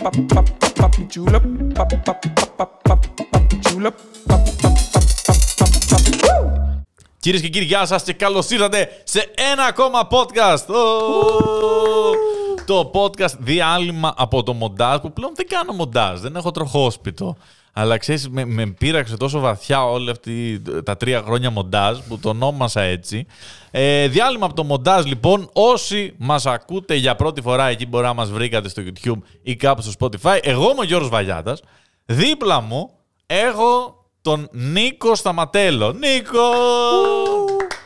Papi chula, papi papi papi papi chula, papi papi papi papi. Κυρίε και κύριοι, γεια σα και καλώ ήρθατε σε ένα ακόμα podcast. Ω! Το podcast διάλειμμα από το μοντάζ που πλέον δεν κάνω μοντάζ, δεν έχω τροχόσπιτο. Αλλά ξέρεις, με, με πείραξε τόσο βαθιά όλα αυτή τα τρία χρόνια μοντάζ που το ονόμασα έτσι. Ε, διάλειμμα από το μοντάζ λοιπόν. Όσοι μας ακούτε για πρώτη φορά εκεί μπορεί να μας βρήκατε στο YouTube ή κάπου στο Spotify. Εγώ είμαι ο Γιώργος Βαλιάτας. Δίπλα μου έχω τον Νίκο Σταματέλο. Νίκο!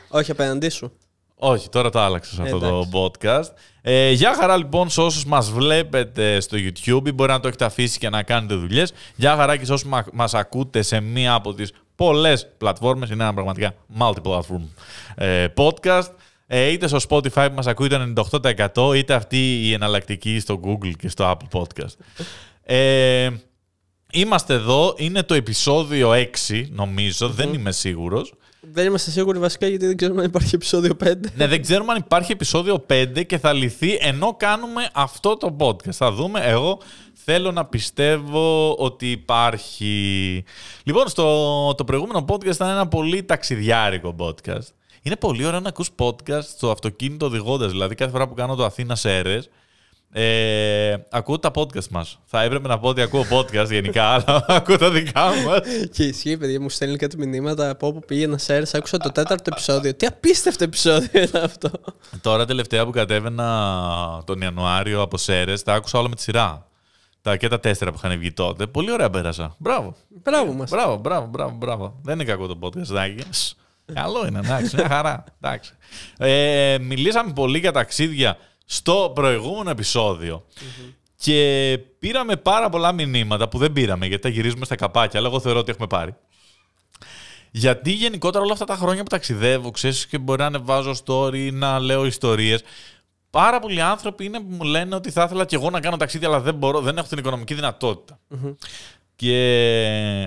Όχι απέναντί σου. Όχι, τώρα το άλλαξα σε αυτό το Εντάξει. podcast. Ε, γεια χαρά λοιπόν σε όσους μας βλέπετε στο YouTube ή μπορεί να το έχετε αφήσει και να κάνετε δουλειές. Γεια χαρά και σε όσους μα- μας ακούτε σε μία από τις πολλές πλατφόρμες. Είναι ένα πραγματικά multi-platform ε, podcast. Ε, είτε στο Spotify που μας ακούτε 98% είτε αυτή η εναλλακτική στο Google και στο Apple Podcast. Ε, είμαστε εδώ, είναι το επεισόδιο 6 νομιζω δεν είμαι σίγουρος. Δεν είμαστε σίγουροι βασικά γιατί δεν ξέρουμε αν υπάρχει επεισόδιο 5. Ναι, δεν ξέρουμε αν υπάρχει επεισόδιο 5 και θα λυθεί ενώ κάνουμε αυτό το podcast. Θα δούμε. Εγώ θέλω να πιστεύω ότι υπάρχει. Λοιπόν, στο το προηγούμενο podcast ήταν ένα πολύ ταξιδιάρικο podcast. Είναι πολύ ωραίο να ακούς podcast στο αυτοκίνητο οδηγώντας. Δηλαδή, κάθε φορά που κάνω το Αθήνα Σέρες, ε, ακούω τα podcast μας. Θα έπρεπε να πω ότι ακούω podcast γενικά, αλλά ακούω τα δικά μας. και ισχύει, παιδιά, μου στέλνει κάτι μηνύματα από όπου πήγαινα σε αέρες, άκουσα το τέταρτο επεισόδιο. Τι απίστευτο επεισόδιο είναι αυτό. Τώρα τελευταία που κατέβαινα τον Ιανουάριο από Σέρες, τα άκουσα όλα με τη σειρά. Τα και τα τέσσερα που είχαν βγει τότε. Πολύ ωραία πέρασα. Μπράβο. Μπράβο μας. Μπράβο, μπράβο, μπράβο, μπράβο. Δεν είναι κακό το podcast, Δάκη. Σ, Καλό είναι, εντάξει, μια χαρά. Εντάξει. Ε, μιλήσαμε πολύ για ταξίδια στο προηγούμενο επεισόδιο. Και πήραμε πάρα πολλά μηνύματα που δεν πήραμε γιατί τα γυρίζουμε στα καπάκια, αλλά εγώ θεωρώ ότι έχουμε πάρει. Γιατί γενικότερα όλα αυτά τα χρόνια που ταξιδεύω, ξέρεις και μπορεί να ανεβάζω story, να λέω ιστορίες, πάρα πολλοί άνθρωποι είναι που μου λένε ότι θα ήθελα και εγώ να κάνω ταξίδια, αλλά δεν μπορώ, δεν έχω την οικονομική δυνατότητα. Και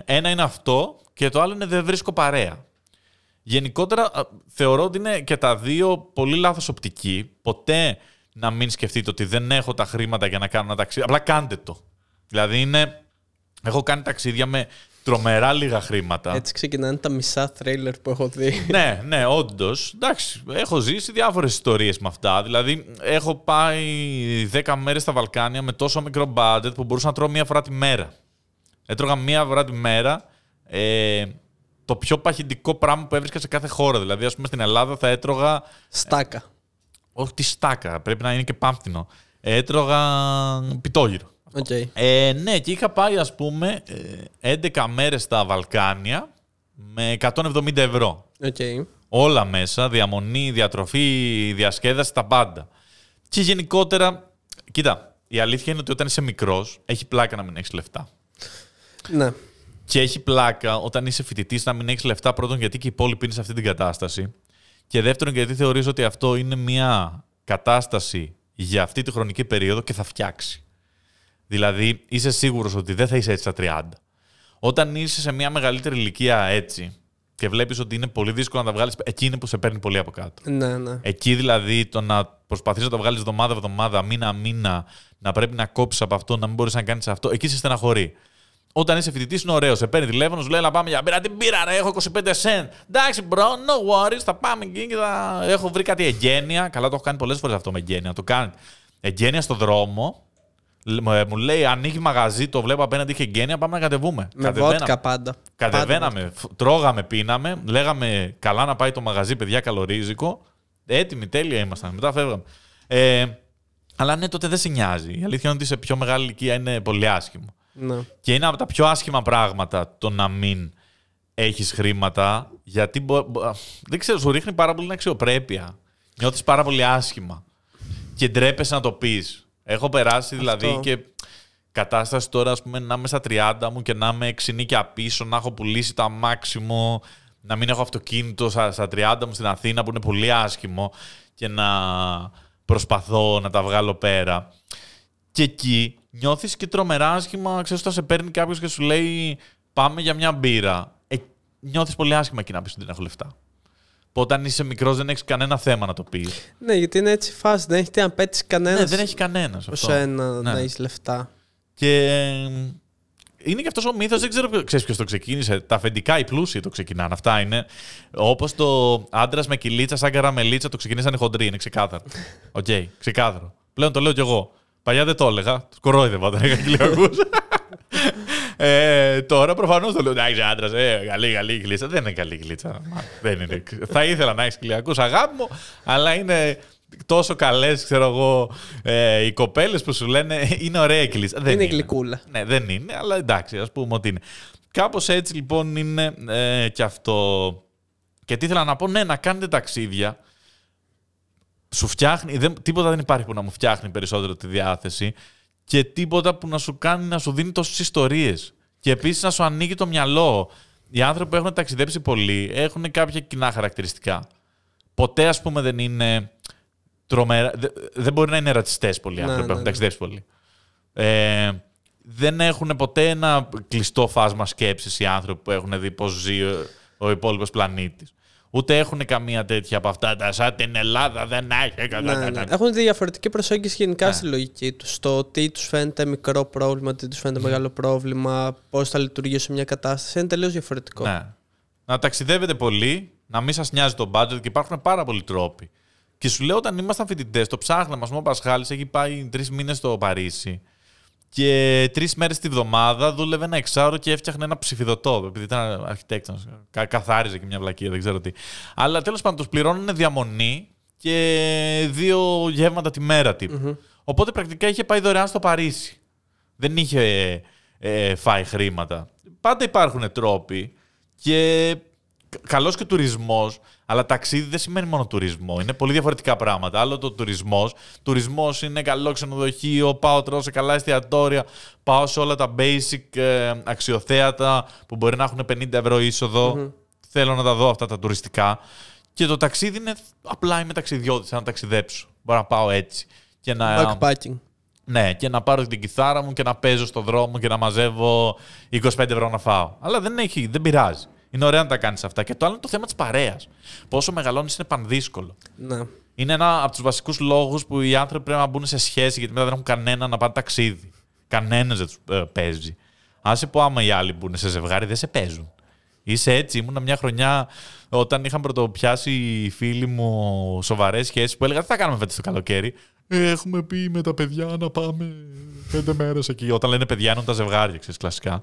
ένα είναι αυτό και το άλλο είναι δεν βρίσκω παρέα. Γενικότερα α, θεωρώ ότι είναι και τα δύο πολύ λάθος οπτική. Ποτέ να μην σκεφτείτε ότι δεν έχω τα χρήματα για να κάνω ένα ταξίδι. Απλά κάντε το. Δηλαδή είναι... Έχω κάνει ταξίδια με τρομερά λίγα χρήματα. Έτσι ξεκινάνε τα μισά τρέιλερ που έχω δει. ναι, ναι, όντως. Εντάξει, έχω ζήσει διάφορες ιστορίες με αυτά. Δηλαδή, έχω πάει 10 μέρες στα Βαλκάνια με τόσο μικρό budget που μπορούσα να τρώω μία φορά τη μέρα. Έτρωγα μία φορά τη μέρα. Ε, το πιο παχυντικό πράγμα που έβρισκα σε κάθε χώρα. Δηλαδή, ας πούμε, στην Ελλάδα θα έτρωγα. Στάκα. Όχι τη στάκα, πρέπει να είναι και πάμφθηνο. Έτρωγα πιτόγυρο. Οκ. Ε, ναι, και είχα πάει, ας πούμε, ε, 11 μέρες στα Βαλκάνια με 170 ευρώ. Οκ. Όλα μέσα, διαμονή, διατροφή, διασκέδαση, τα πάντα. Και γενικότερα, κοίτα, η αλήθεια είναι ότι όταν είσαι μικρός, έχει πλάκα να μην έχεις λεφτά. Ναι. Και έχει πλάκα όταν είσαι φοιτητής να μην έχεις λεφτά πρώτον γιατί και οι υπόλοιποι είναι σε αυτή την κατάσταση. Και δεύτερον γιατί θεωρείς ότι αυτό είναι μια κατάσταση για αυτή τη χρονική περίοδο και θα φτιάξει. Δηλαδή είσαι σίγουρος ότι δεν θα είσαι έτσι στα 30. Όταν είσαι σε μια μεγαλύτερη ηλικία έτσι και βλέπεις ότι είναι πολύ δύσκολο να τα βγάλεις, εκεί είναι που σε παίρνει πολύ από κάτω. Ναι, ναι. Εκεί δηλαδή το να προσπαθείς να το βγάλεις εβδομάδα-εβδομάδα, μήνα-μήνα, να πρέπει να κόψεις από αυτό, να μην μπορείς να κάνεις αυτό, εκεί σε στεναχωρεί. Όταν είσαι φοιτητής είναι ωραίος, σε παίρνει τηλέφωνο, σου λέει να πάμε για μπύρα. Τι μπύρα, ρε, έχω 25 cent. Εντάξει, bro, no worries, θα πάμε εκεί και θα. Έχω βρει κάτι εγγένεια. Καλά, το έχω κάνει πολλές φορές αυτό με εγγένεια. Το κάνει. Εγγένεια στο δρόμο. Λ- μου- Μου λέει, ανοίγει μαγαζί, το βλέπω απέναντι, είχε εγγένεια, πάμε να κατεβούμε. Με Κατεβαίναμε. βότκα πάντα. Κατεβαίναμε, φ- τρώγαμε, πίναμε, λέγαμε καλά να πάει το μαγαζί, παιδιά, καλορίζικο. Έτοιμοι, τέλεια ήμασταν. Μετά φεύγαμε. Ε, αλλά ναι, τότε δεν σε νοιάζει. Η αλήθεια είναι ότι σε πιο μεγάλη ηλικία είναι πολύ άσχημο. Ναι. Και είναι από τα πιο άσχημα πράγματα το να μην έχεις χρήματα, γιατί μπο- μπο- δεν ξέρω, σου ρίχνει πάρα πολύ την αξιοπρέπεια. Νιώθεις πάρα πολύ άσχημα. Και ντρέπεσαι να το πεις. Έχω περάσει δηλαδή Αυτό. και κατάσταση τώρα, ας πούμε, να είμαι στα 30 μου και να είμαι εξηνίκια πίσω, να έχω πουλήσει τα μάξιμο, να μην έχω αυτοκίνητο στα, στα 30 μου στην Αθήνα που είναι πολύ άσχημο και να προσπαθώ να τα βγάλω πέρα. Και εκεί νιώθεις και τρομερά άσχημα, ξέρεις, όταν σε παίρνει κάποιος και σου λέει πάμε για μια μπύρα. Ε, νιώθεις πολύ άσχημα εκεί να πεις ότι δεν έχω λεφτά. Που όταν είσαι μικρός δεν έχεις κανένα θέμα να το πεις. Ναι, γιατί είναι έτσι η φάση. Δεν έχει τι να πέτσει κανένας. Ναι, δεν έχει κανένας αυτό. Σένα Ναι. να έχεις λεφτά. Και ε, είναι και αυτός ο μύθος, δεν ξέρω ξέρεις ποιος το ξεκίνησε. Τα αφεντικά, οι πλούσιοι το ξεκινάνε. Αυτά είναι. Όπως το άντρας με κοιλίτσα, σαν καραμελίτσα, το ξεκινήσαν οι χοντροί. Είναι ξεκάθαρο. OK, okay, ξεκάθαρο. Πλέον το λέω κι εγώ. Παλιά δεν το έλεγα. Το κορόιδευα όταν είχα κοιλιακούς. ε, τώρα προφανώς το λέω. Εντάξει, άντρας, ε, καλή, καλή κοιλίτσα. Δεν είναι καλή κοιλίτσα. δεν είναι. Θα ήθελα να έχεις κοιλιακούς αγάπη μου, αλλά είναι τόσο καλές, ξέρω εγώ, ε, οι κοπέλες που σου λένε είναι ωραία η κλίση. είναι, είναι γλυκούλα. Ναι, δεν είναι, αλλά εντάξει, ας πούμε ότι είναι. Κάπως έτσι λοιπόν είναι ε, και αυτό. Και τι ήθελα να πω, ναι, να κάνετε ταξίδια. Σου φτιάχνει, δεν, τίποτα δεν υπάρχει που να μου φτιάχνει περισσότερο τη διάθεση και τίποτα που να σου κάνει να σου δίνει τόσες ιστορίες. Και επίσης να σου ανοίγει το μυαλό. Οι άνθρωποι που έχουν ταξιδέψει πολύ έχουν κάποια κοινά χαρακτηριστικά. Ποτέ, ας πούμε, δεν είναι τρομερά. Δεν μπορεί να είναι ρατσιστές πολλοί άνθρωποι που έχουν ταξιδέψει πολύ. Ε, δεν έχουν ποτέ ένα κλειστό φάσμα σκέψης οι άνθρωποι που έχουν δει πώς ζει ο υπόλοιπος πλανήτης. Ούτε έχουν καμία τέτοια από αυτά. Τα σαν την Ελλάδα δεν έχει. Ναι, ναι. Έχουν διαφορετική προσέγγιση γενικά ναι. στη λογική τους. Το τι τους φαίνεται μικρό πρόβλημα, τι τους φαίνεται μεγάλο πρόβλημα, πώς θα λειτουργήσει μια κατάσταση. Είναι τελείως διαφορετικό. Ναι. Να ταξιδεύετε πολύ, να μην σας νοιάζει το budget και υπάρχουν πάρα πολλοί τρόποι. Και σου λέω, όταν ήμασταν φοιτητές, το ψάχναμε. Α πούμε, ο Πασχάλης έχει πάει τρεις μήνες στο Παρίσι. Και τρεις μέρες τη βδομάδα δούλευε ένα εξάωρο και έφτιαχνε ένα ψηφιδωτό. Επειδή ήταν αρχιτέκτονο. Κα, καθάριζε και μια βλακία, δεν ξέρω τι. Αλλά τέλος πάντων τους πληρώνουν διαμονή και δύο γεύματα τη μέρα τύπου. Οπότε πρακτικά είχε πάει δωρεάν στο Παρίσι. Δεν είχε ε, φάει χρήματα. Πάντα υπάρχουν τρόποι και καλός και τουρισμός, αλλά ταξίδι δεν σημαίνει μόνο τουρισμό. Είναι πολύ διαφορετικά πράγματα. Άλλο το τουρισμός. Τουρισμός είναι καλό ξενοδοχείο, πάω τρώω σε καλά εστιατόρια, πάω σε όλα τα basic ε, αξιοθέατα που μπορεί να έχουν 50 ευρώ είσοδο. Θέλω να τα δω αυτά τα τουριστικά. Και το ταξίδι είναι απλά είμαι ταξιδιώτης, να ταξιδέψω. Μπορώ να πάω έτσι. Και να... Backpacking. Ναι, και να πάρω την κιθάρα μου και να παίζω στο δρόμο και να μαζεύω 25 ευρώ να φάω. Αλλά δεν, έχει, δεν πειράζει. Είναι ωραία να τα κάνεις αυτά. Και το άλλο είναι το θέμα της παρέας. Πόσο μεγαλώνεις είναι πανδύσκολο. Ναι. Είναι ένα από τους βασικούς λόγους που οι άνθρωποι πρέπει να μπουν σε σχέση γιατί μετά δεν έχουν κανένα να πάνε ταξίδι. Κανένας δεν τους ε, παίζει. Άσε που άμα οι άλλοι μπουν σε ζευγάρι δεν σε παίζουν. Είσαι έτσι. Ήμουνα μια χρονιά όταν είχαν πρωτοπιάσει οι φίλοι μου σοβαρές σχέσεις που έλεγα Τι θα κάνουμε φέτος το καλοκαίρι; «Ε, έχουμε πει με τα παιδιά να πάμε πέντε μέρες εκεί. Όταν λένε παιδιά, είναι τα ζευγάρια, ξέρεις κλασικά.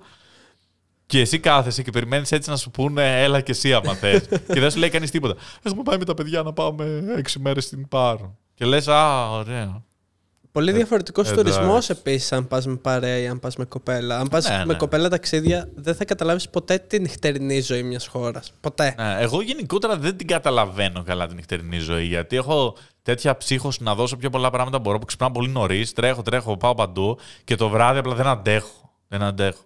Και εσύ κάθεσαι και περιμένεις έτσι να σου πούνε, έλα και εσύ άμα θες. και δεν σου λέει κανείς τίποτα. Έχουμε πάει με τα παιδιά να πάμε έξι μέρες στην Πάρο. Και λες, Α, ωραία. Πολύ διαφορετικός ε, τουρισμός επίσης, αν πας με παρέα ή αν πας με κοπέλα. Αν πας ναι, με ναι. κοπέλα ταξίδια, δεν θα καταλάβεις ποτέ τη νυχτερινή ζωή μιας χώρας. Ποτέ. Ναι, εγώ γενικότερα δεν την καταλαβαίνω καλά την νυχτερινή ζωή. Γιατί έχω τέτοια ψύχωση να δώσω πιο πολλά πράγματα μπορώ που ξυπνάω πολύ νωρίς, τρέχω, τρέχω, πάω παντού και το βράδυ απλά δεν αντέχω. Δεν αντέχω.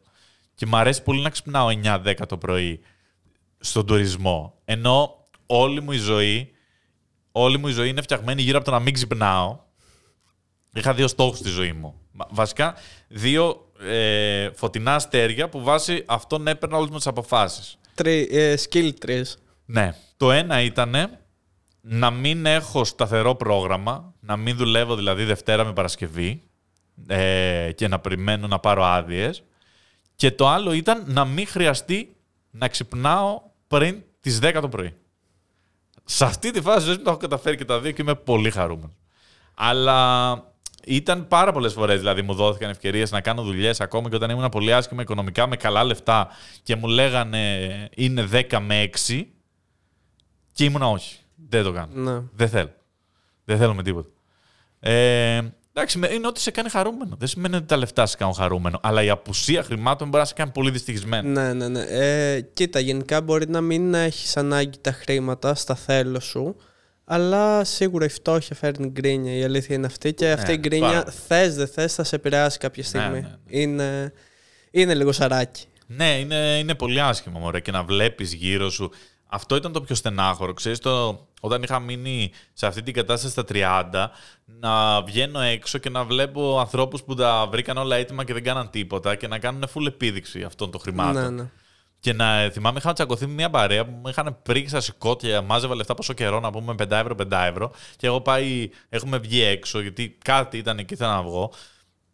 Και μου αρέσει πολύ να ξυπνάω 9-10 το πρωί στον τουρισμό. Ενώ όλη μου η ζωή, όλη μου η ζωή είναι φτιαγμένη γύρω από το να μην ξυπνάω. Είχα δύο στόχους στη ζωή μου. Βασικά, δύο ε, φωτεινά αστέρια που βάσει αυτόν έπαιρνα όλες μου τις αποφάσεις. Τρι, ε, skill τρεις. Ναι. Το ένα ήταν να μην έχω σταθερό πρόγραμμα, να μην δουλεύω δηλαδή Δευτέρα με Παρασκευή ε, και να περιμένω να πάρω άδειες. Και το άλλο ήταν να μην χρειαστεί να ξυπνάω πριν τις 10 το πρωί. Σε αυτή τη φάση δεν το έχω καταφέρει και τα δύο και είμαι πολύ χαρούμενος. Αλλά ήταν πάρα πολλές φορές δηλαδή μου δόθηκαν ευκαιρίες να κάνω δουλειές ακόμα και όταν ήμουν πολύ άσχημα οικονομικά με καλά λεφτά και μου λέγανε είναι 10 με 6 και ήμουνα όχι. Δεν το κάνω. Ναι. Δεν θέλω. Δεν θέλω με τίποτα. Ε, Εντάξει, είναι ότι σε κάνει χαρούμενο. Δεν σημαίνει ότι τα λεφτά σε κάνουν χαρούμενο. Αλλά η απουσία χρημάτων μπορεί να σε κάνει πολύ δυστυχισμένο. Ναι, ναι, ναι. Ε, κοίτα, γενικά μπορεί να μην έχεις ανάγκη τα χρήματα στα θέλω σου. Αλλά σίγουρα η φτώχεια φέρνει γκρίνια. Η αλήθεια είναι αυτή. Και αυτή η ναι, γκρίνια, θες δεν θες, θα σε επηρεάσει κάποια ναι, στιγμή. Ναι, είναι, είναι λίγο σαράκι. Ναι, είναι, είναι πολύ άσχημο μωρέ, και να βλέπεις γύρω σου αυτό ήταν το πιο στενάχωρο. Ξέρεις, το, όταν είχα μείνει σε αυτή την κατάσταση στα 30, να βγαίνω έξω και να βλέπω ανθρώπους που τα βρήκαν όλα έτοιμα και δεν κάναν τίποτα και να κάνουν full επίδειξη αυτών των χρημάτων. Ναι, ναι. Και να θυμάμαι, είχα τσακωθεί με μια παρέα που μου είχαν πρίξει στα σηκώτια, μάζευα λεφτά πόσο καιρό να πούμε 5 ευρώ, 5 ευρώ. Και εγώ πάει, έχουμε βγει έξω, γιατί κάτι ήταν εκεί, ήθελα να βγω.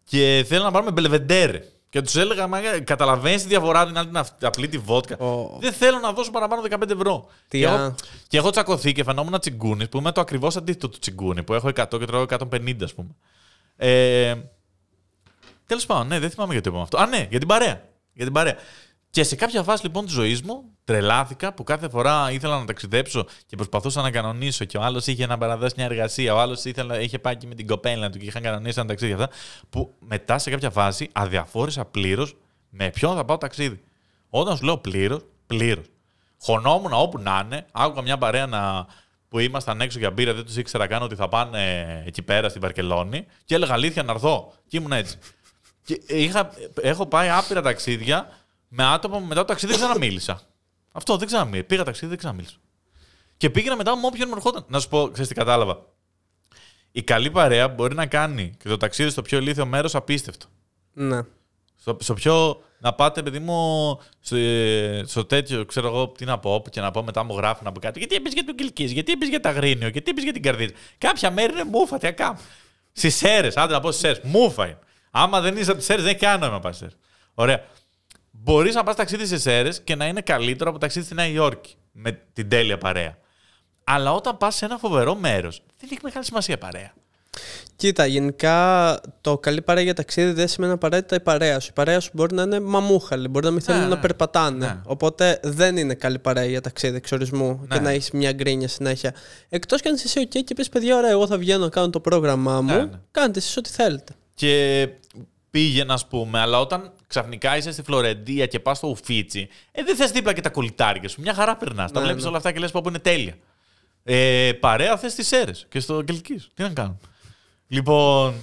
και θέλουν να πάρουμε μπελεβεντέρε. Και τους έλεγα, μα καταλαβαίνεις τη διαφορά την άλλη την αυ- απλή τη βότκα. Ω. Δεν θέλω να δώσω παραπάνω 15 ευρώ. Τι και, α. έχω, και έχω τσακωθεί και φαινόμουν τσιγκούνι που είμαι το ακριβώς αντίθετο του τσιγκούνι που έχω 100 και τρώω 150, ας πούμε. Ε, Τέλος πάντων, ναι, δεν θυμάμαι γιατί είπαμε αυτό. Α, ναι, για την παρέα. Για την παρέα. Και σε κάποια φάση λοιπόν της ζωής μου τρελάθηκα που κάθε φορά ήθελα να ταξιδέψω και προσπαθούσα να κανονίσω και ο άλλος είχε να παραδώσει μια εργασία, ο άλλος είχε πάει και με την κοπέλα του και είχαν κανονίσει ένα ταξίδι και αυτά. Που μετά σε κάποια φάση αδιαφόρησα πλήρως με ποιον θα πάω ταξίδι. Όταν σου λέω πλήρως, πλήρως. Χωνόμουν όπου να είναι, άκουγα μια παρέα να, που ήμασταν έξω για μπύρα, δεν τους ήξερα καν ότι θα πάνε εκεί πέρα στην Βαρκελόνη και έλεγα αλήθεια να έρθω. Και ήμουν έτσι. Και είχα, έχω πάει άπειρα ταξίδια με άτομα που μετά το ταξίδι δεν ξαναμίλησα. Αυτό δεν ξαναμίλησα. Πήγα ταξίδι, δεν ξαναμίλησα. Και πήγαινα μετά με όποιον μου ερχόταν. Να σου πω, ξέρεις τι κατάλαβα. Η καλή παρέα μπορεί να κάνει και το ταξίδι στο πιο ηλίθιο μέρος απίστευτο. Ναι. Στο, στο πιο. Να πάτε, παιδί μου, στο, στο τέτοιο, ξέρω εγώ τι να πω, και να πω μετά μου γράφουν από κάτω. Γιατί είπε για τον Κιλκής, γιατί είπε για τα Γρήνιο, γιατί είπε για την Καρδίτσα. Κάποια μέρη είναι μούφα, τι ακάμ. Στις Σέρες, άντε να πω στις Σέρες. Μούφα είναι. Άμα δεν είσαι από τις Σέρες, δεν έχει κανένα νόημα να πας Σέρες. Ωραία. Μπορείς να πας ταξίδι στις Σέρε και να είναι καλύτερο από ταξίδι στη Νέα Υόρκη. Με την τέλεια παρέα. Αλλά όταν πας σε ένα φοβερό μέρος, δεν έχει μεγάλη σημασία παρέα. Κοίτα, γενικά το καλή παρέα για ταξίδι δεν σημαίνει απαραίτητα η παρέα σου. Η παρέα σου μπορεί να είναι μαμούχαλη, μπορεί να μην θέλουν Ναι, να ναι. περπατάνε. Ναι. Οπότε δεν είναι καλή παρέα για ταξίδι εξορισμού και Ναι. να έχεις μια γκρίνια συνέχεια. Εκτός κι αν είσαι εσύ, OK και πεις παιδιά, ωραία, εγώ θα βγαίνω να κάνω το πρόγραμμά μου. Ναι, ναι. Κάντε εσείς ό,τι θέλετε. Και πήγαινε, ας πούμε, αλλά όταν ξαφνικά είσαι στη Φλωρεντία και πας στο Ουφίτσι, ε, δεν θες δίπλα και τα κολλητάρια σου. Μια χαρά περνάς. τα Ναι, βλέπεις ναι. όλα αυτά και λες πω είναι τέλεια. Ε, παρέα θες τις αίρες και στο Κελκής. Τι να κάνουμε. Λοιπόν,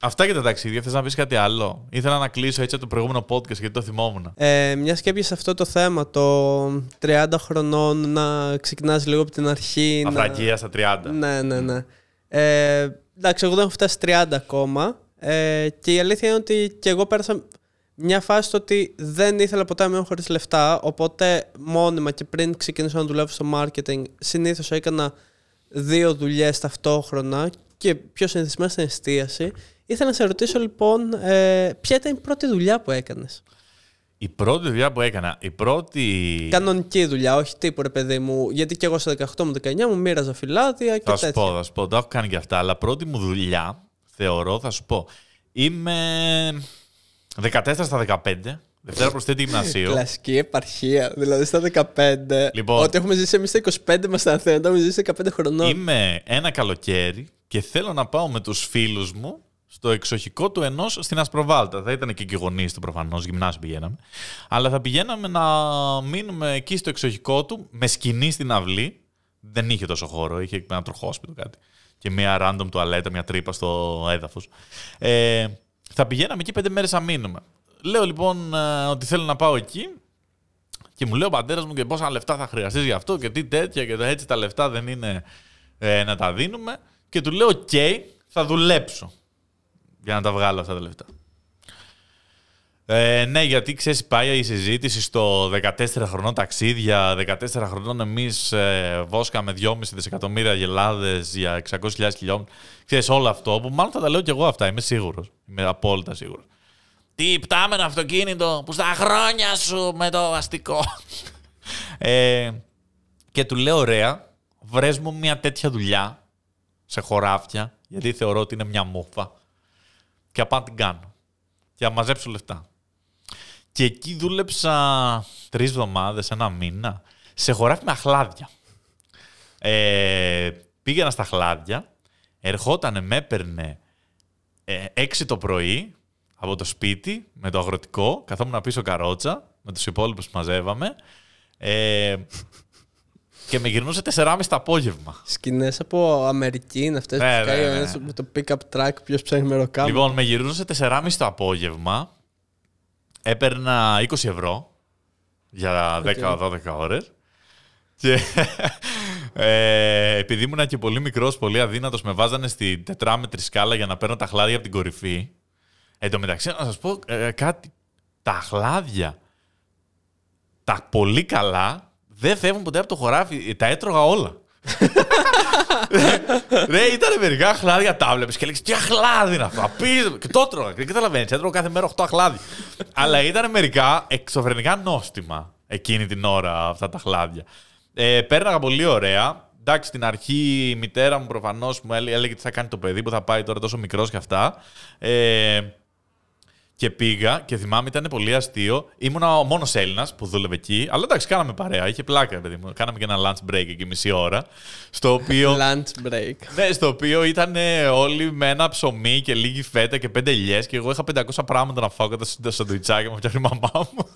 αυτά για τα ταξίδια. Θες να πεις κάτι άλλο; Ήθελα να κλείσω έτσι από το προηγούμενο podcast γιατί το θυμόμουν. Ε, μιας και έπιασες αυτό το θέμα, το 30 χρονών να ξεκινάς λίγο από την αρχή. να- Αφραγία στα 30. Ναι, ναι, ναι. Ε, εντάξει, εγώ δεν έχω φτάσει 30 ακόμα. Ε, και η αλήθεια είναι ότι και εγώ πέρασα μια φάση στο ότι δεν ήθελα ποτέ να μείνω χωρίς λεφτά. Οπότε μόνιμα και πριν ξεκινήσω να δουλεύω στο marketing, συνήθως έκανα δύο δουλειές ταυτόχρονα και πιο συνηθισμένα στην εστίαση. Ήθελα να σε ρωτήσω λοιπόν, ε, ποια ήταν η πρώτη δουλειά που έκανες; Η πρώτη δουλειά που έκανα, η πρώτη. Κανονική δουλειά, όχι τύπου ρε παιδί μου. Γιατί και εγώ στα 18 μου 19 μου μοίραζα φυλάδια και Θα σου τέτοια. πω, θα σου πω. Τα έχω κάνει και αυτά. Αλλά πρώτη μου δουλειά, θεωρώ, θα σου πω. Είμαι 14 στα 15. Δευτέρα προσθέτη γυμνασίου. Κλασική επαρχία. Δηλαδή στα 15. Λοιπόν. Ό,τι έχουμε ζήσει εμείς στα 25 μας στην Αθήνα, το έχουμε ζήσει 15 χρονών. Είμαι ένα καλοκαίρι και θέλω να πάω με τους φίλους μου στο εξοχικό του ενός στην Ασπροβάλτα. Θα ήταν και εκεί οι γονείς του προφανώς, γυμνάσιο πηγαίναμε. Αλλά θα πηγαίναμε να μείνουμε εκεί στο εξοχικό του με σκηνή στην αυλή. Δεν είχε τόσο χώρο, είχε ένα τροχόσπιτο κάτι. Και μια random τουαλέτα, μια τρύπα στο έδαφος. Ε, θα πηγαίναμε εκεί πέντε μέρες να μείνουμε. Λέω λοιπόν ε, ότι θέλω να πάω εκεί και μου λέει ο πατέρας μου και πόσα λεφτά θα χρειαστείς γι' αυτό και τι τέτοια και τα- έτσι τα λεφτά δεν είναι ε, να τα δίνουμε. Και του λέω: Οκ, θα δουλέψω για να τα βγάλω αυτά τα λεφτά. Ε, ναι, γιατί ξέρεις, πάει η συζήτηση στο 14 χρονών ταξίδια. 14 χρονών εμείς ε, βόσκαμε 2,5 δισεκατομμύρια γελάδες για 600.000 χιλιόμετρα. Ξέρεις όλο αυτό που μάλλον θα τα λέω κι εγώ αυτά. Είμαι σίγουρος. Είμαι απόλυτα σίγουρος. Τι πτάμενο αυτοκίνητο που στα χρόνια σου με το αστικό. ε, και του λέω: Ωραία, βρες μου μια τέτοια δουλειά σε χωράφια, γιατί θεωρώ ότι είναι μια μούφα. Και απ' την κάνω. Και να μαζέψω λεφτά. Και εκεί δούλεψα τρεις εβδομάδες, ένα μήνα, σε χωράφι με αχλάδια. Ε, πήγαινα στα χλάδια, ερχότανε, με έπαιρνε ε, 6 το πρωί από το σπίτι με το αγροτικό, καθόμουν πίσω καρότσα με τους υπόλοιπους που μαζεύαμε ε, και με γυρνούσε 4,5 το απόγευμα. Σκηνές από Αμερική είναι αυτές Ναι, που κάνει ναι, ο ναι. ένας με το pick-up track, ποιος ψάχνει με ροκάμα. Λοιπόν, με γυρνούσε 4,5 το απόγευμα, έπαιρνα 20 ευρώ για 10-12 ώρες και ε, επειδή ήμουν και πολύ μικρός, πολύ αδύνατος, με βάζανε στη τετράμετρη σκάλα για να παίρνω τα χλάδια από την κορυφή. Εν τω μεταξύ, να σας πω ε, κάτι. Τα χλάδια, τα πολύ καλά, δεν φεύγουν ποτέ από το χωράφι. Τα έτρωγα όλα. Ρε, ήταν μερικά αχλάδια τα βλέπεις και λέει Τι αχλάδι είναι αυτό. Απίστευτο. Και το τρώγα. Δεν καταλαβαίνεις. Έτρωγα κάθε μέρα 8 αχλάδια. Αλλά ήταν μερικά εξωφρενικά νόστιμα εκείνη την ώρα αυτά τα αχλάδια. Ε, πέρναγα πολύ ωραία. Εντάξει, στην αρχή η μητέρα μου προφανώς μου έλεγε, έλεγε τι θα κάνει το παιδί που θα πάει τώρα τόσο μικρός και αυτά. Ε, και πήγα και θυμάμαι ήταν πολύ αστείο. Ήμουνα ο μόνος Έλληνας που δούλευε εκεί. Αλλά εντάξει, κάναμε παρέα. Είχε πλάκα, παιδί μου. Κάναμε και ένα lunch break εκεί μισή ώρα. Στο οποίο. Lunch break. ναι, στο οποίο ήταν ε, όλοι με ένα ψωμί και λίγη φέτα και πέντε ελιές. Και εγώ είχα 500 πράγματα να φάω κατά στο σαντουιτσάκι μου φτιάχνει η μαμά μου.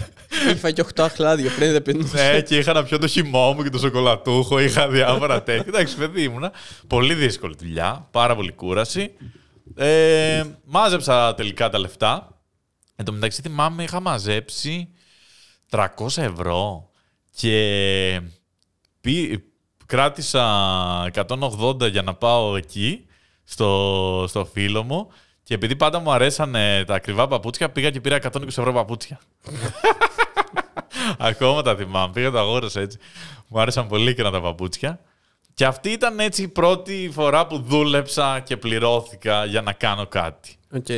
Είχα και 8 αχλάδια πριν δεν πίνω. ναι, και είχα να πιω το χυμό μου και το σοκολατούχο. Είχα διάφορα τέτοια. Εντάξει, παιδί ήμουνα. Πολύ δύσκολη δουλειά. Πάρα πολύ κούραση. Ε, μάζεψα τελικά τα λεφτά. Εν τω μεταξύ θυμάμαι είχα μαζέψει 300 ευρώ και πή- κράτησα 180 για να πάω εκεί στο, στο φίλο μου και επειδή πάντα μου αρέσανε τα ακριβά παπούτσια πήγα και πήρα 120 ευρώ παπούτσια. Ακόμα τα θυμάμαι. Πήγα τα αγόρασα έτσι. Μου άρεσαν πολύ και τα παπούτσια. Και αυτή ήταν έτσι η πρώτη φορά που δούλεψα και πληρώθηκα για να κάνω κάτι. Οκ.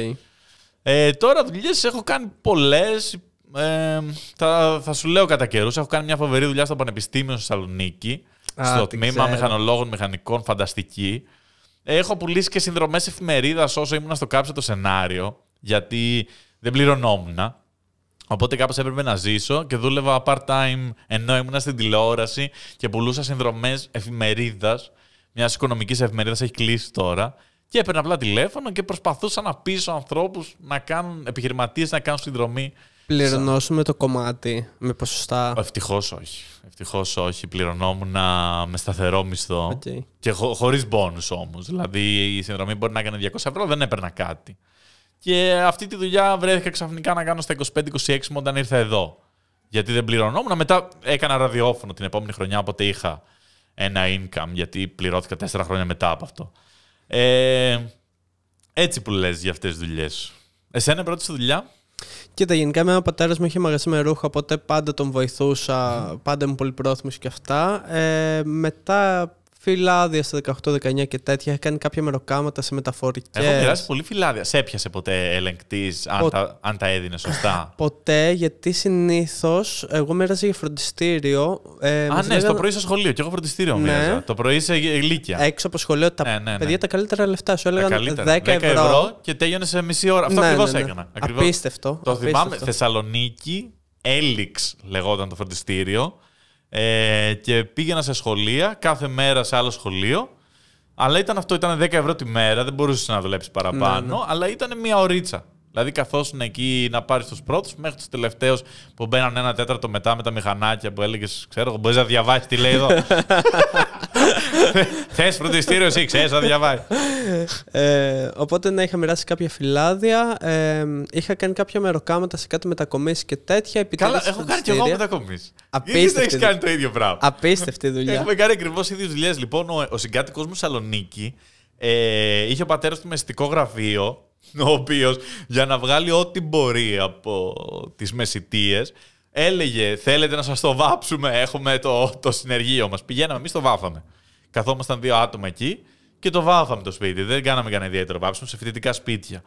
Ε, τώρα δουλειές έχω κάνει πολλές. Ε, θα, θα σου λέω κατά καιρούς. Έχω κάνει μια φοβερή δουλειά στο Πανεπιστήμιο στη Θεσσαλονίκη. Α, στο την τμήμα ξέρω. μηχανολόγων μηχανικών, φανταστική. Έχω πουλήσει και συνδρομές εφημερίδας όσο ήμουν στο κάψε το σενάριο, γιατί δεν πληρωνόμουν. Οπότε κάπως έπρεπε να ζήσω και δούλευα part-time ενώ ήμουν στην τηλεόραση και πουλούσα συνδρομές εφημερίδας. Μιας οικονομικής εφημερίδας έχει κλείσει τώρα. Και έπαιρνα απλά τηλέφωνο και προσπαθούσα να πείσω ανθρώπους να κάνουν, επιχειρηματίες να κάνουν συνδρομή. Πληρωνόσουν με το κομμάτι με ποσοστά. Ευτυχώς όχι. Ευτυχώς όχι. Πληρωνόμουν με σταθερό μισθό. Οκ. Και χω, χωρίς μπόνους όμως. Δηλαδή η συνδρομή μπορεί να έκανε 200 ευρώ, δεν έπαιρνα κάτι. Και αυτή τη δουλειά βρέθηκα ξαφνικά να κάνω στα 25-26 μου όταν ήρθα εδώ. Γιατί δεν πληρωνόμουν. Μετά έκανα ραδιόφωνο την επόμενη χρονιά, οπότε είχα ένα income, γιατί πληρώθηκα 4 χρόνια μετά από αυτό. Ε, έτσι που λες για αυτές τις δουλειές. Εσένα πρώτη στη δουλειά; Κοίτα, γενικά με ο πατέρας μου είχε μαγαζί με ρούχα, οπότε πάντα τον βοηθούσα, πάντα ήμουν πολύ πρόθυμος και αυτά. Ε, μετά φυλάδια στα 18-19 και τέτοια, είχα κάνει κάποια μεροκάματα σε μεταφορικές. Έχω μοιράσει πολύ φυλάδια. Σε έπιασε ποτέ ελεγκτής, αν, Πο- τα, αν τα έδινε σωστά; Ποτέ, γιατί συνήθως εγώ μοίραζα για φροντιστήριο. Ε, Α, μας ναι, στο λέγανε πρωί στο σχολείο. Και εγώ φροντιστήριο Ναι. μοίραζα. Το πρωί σε ηλίκια. Έξω από σχολείο τα Ναι, ναι, ναι. παιδιά τα καλύτερα λεφτά. Σου Τα έλεγαν καλύτερα. 10 ευρώ. και τέλειωνε σε μισή ώρα. Αυτό Ναι, ακριβώς ναι, ναι. έκανα. Ακριβώς. Απίστευτο. Το θυμάμαι. απίστευτο. Θεσσαλονίκη, Έλιξ λεγόταν το φροντιστήριο. Ε, και πήγαινα σε σχολεία, κάθε μέρα σε άλλο σχολείο. Αλλά ήταν αυτό, ήταν 10 ευρώ τη μέρα, δεν μπορούσες να δουλέψεις παραπάνω, Ναι, αλλά ήταν μία ωρίτσα. Δηλαδή καθόσουν εκεί να πάρεις τους πρώτους μέχρι τους τελευταίους που μπαίναν ένα τέταρτο μετά με τα μηχανάκια που έλεγες: Ξέρω, μπορείς να διαβάσεις τι λέει εδώ. Θες φροντιστήριο, εσύ ξέρεις να διαβάσεις. Ε, οπότε ναι, είχα μοιράσει κάποια φυλάδια. Ε, είχα κάνει κάποια μεροκάματα σε κάτι μετακομίσεις και τέτοια. Καλά, επιτέλους έχω κάνει κι εγώ φροντιστήρια. μετακομίσεις. Απίστευτη Γιατί δεν έχεις δουλειά. κάνει το ίδιο πράγμα. Απίστευτη δουλειά. Έχουμε κάνει ακριβώς ίδιες δουλειές. Λοιπόν, ο, ο συγκάτοικό μου Σαλονίκη ε, είχε ο πατέρας του μεσητικό γραφείο, ο οποίος για να βγάλει ό,τι μπορεί από τις μεσητείες, έλεγε: Θέλετε να σας το βάψουμε, έχουμε το, το συνεργείο μας. Πηγαίναμε, εμείς το βάφαμε. Καθόμασταν δύο άτομα εκεί και το βάφαμε το σπίτι. Δεν κάναμε κανένα ιδιαίτερο βάψιμο σε φοιτητικά σπίτια.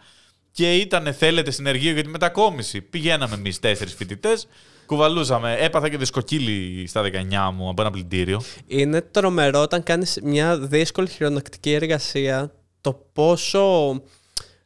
Και ήταν, θέλετε συνεργείο για τη μετακόμιση; Πηγαίναμε εμείς τέσσερις φοιτητές, κουβαλούσαμε. Έπαθα και δισκοκύλι στα 19 μου από ένα πλυντήριο. Είναι τρομερό όταν κάνεις μια δύσκολη χειρονακτική εργασία το πόσο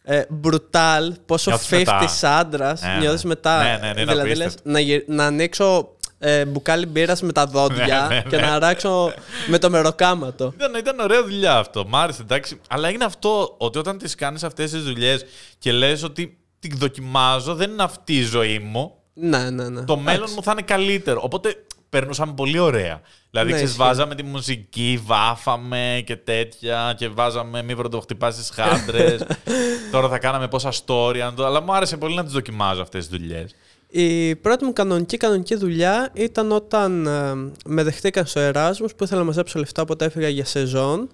ε, brutal, πόσο Νιώθεις 50 μετά. άντρας Ναι, ναι. νιώθει μετά. Ναι, ναι, ναι, είναι δηλαδή απίστευτο. λες, να, γυ- να ανοίξω ε, μπουκάλι μπύρας με τα δόντια Ναι, ναι, και ναι. να αράξω με το μεροκάματο. Ήταν, ήταν ωραία δουλειά αυτό. Μ' άρεσε, εντάξει. Αλλά είναι αυτό ότι όταν τις κάνεις αυτές τις δουλειές και λες ότι την δοκιμάζω, δεν είναι αυτή η ζωή μου. Ναι, ναι, ναι. Το μέλλον μου θα είναι καλύτερο. Οπότε περνούσαμε πολύ ωραία. Δηλαδή, Ναι, ξέρεις, ισχύει. βάζαμε τη μουσική, βάφαμε και τέτοια και βάζαμε μη πρωτοχτυπά στι χάντρες. Τώρα θα κάναμε πόσα story. αν το- Αλλά μου άρεσε πολύ να τις δοκιμάζω αυτές τις δουλειές. Η πρώτη μου κανονική κανονική δουλειά ήταν όταν ε, με δεχτήκαν στο Εράσμους που ήθελα να μαζέψω λεφτά οπότε έφυγα για σεζόν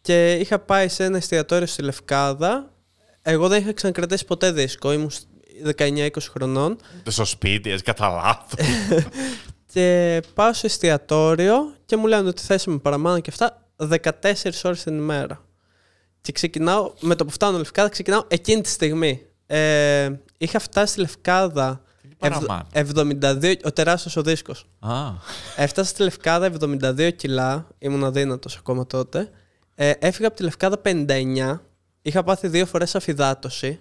και είχα πάει σε ένα εστιατόριο στη Λευκάδα. Εγώ δεν είχα ξανακρατήσει ποτέ δίσκο, ήμουν 19-20 χρονών Στο σπίτι, έτσι κατά λάθος. Και πάω στο εστιατόριο και μου λένε ότι θέσαμε παραμάνω και αυτά 14 ώρες την ημέρα. Και ξεκινάω, με το που φτάνω Λευκάδα, ξεκινάω εκείνη τη στιγμή. Ε, είχα φτάσει στη Λευκάδα παραμάνω; ευδ- 72, ο τεράστιος ο δίσκος. Α, Έφτασα στη Λευκάδα 72 κιλά, ήμουν αδύνατος ακόμα τότε. Ε, έφυγα από τη Λευκάδα 59, είχα πάθει δύο φορές αφυδάτωση.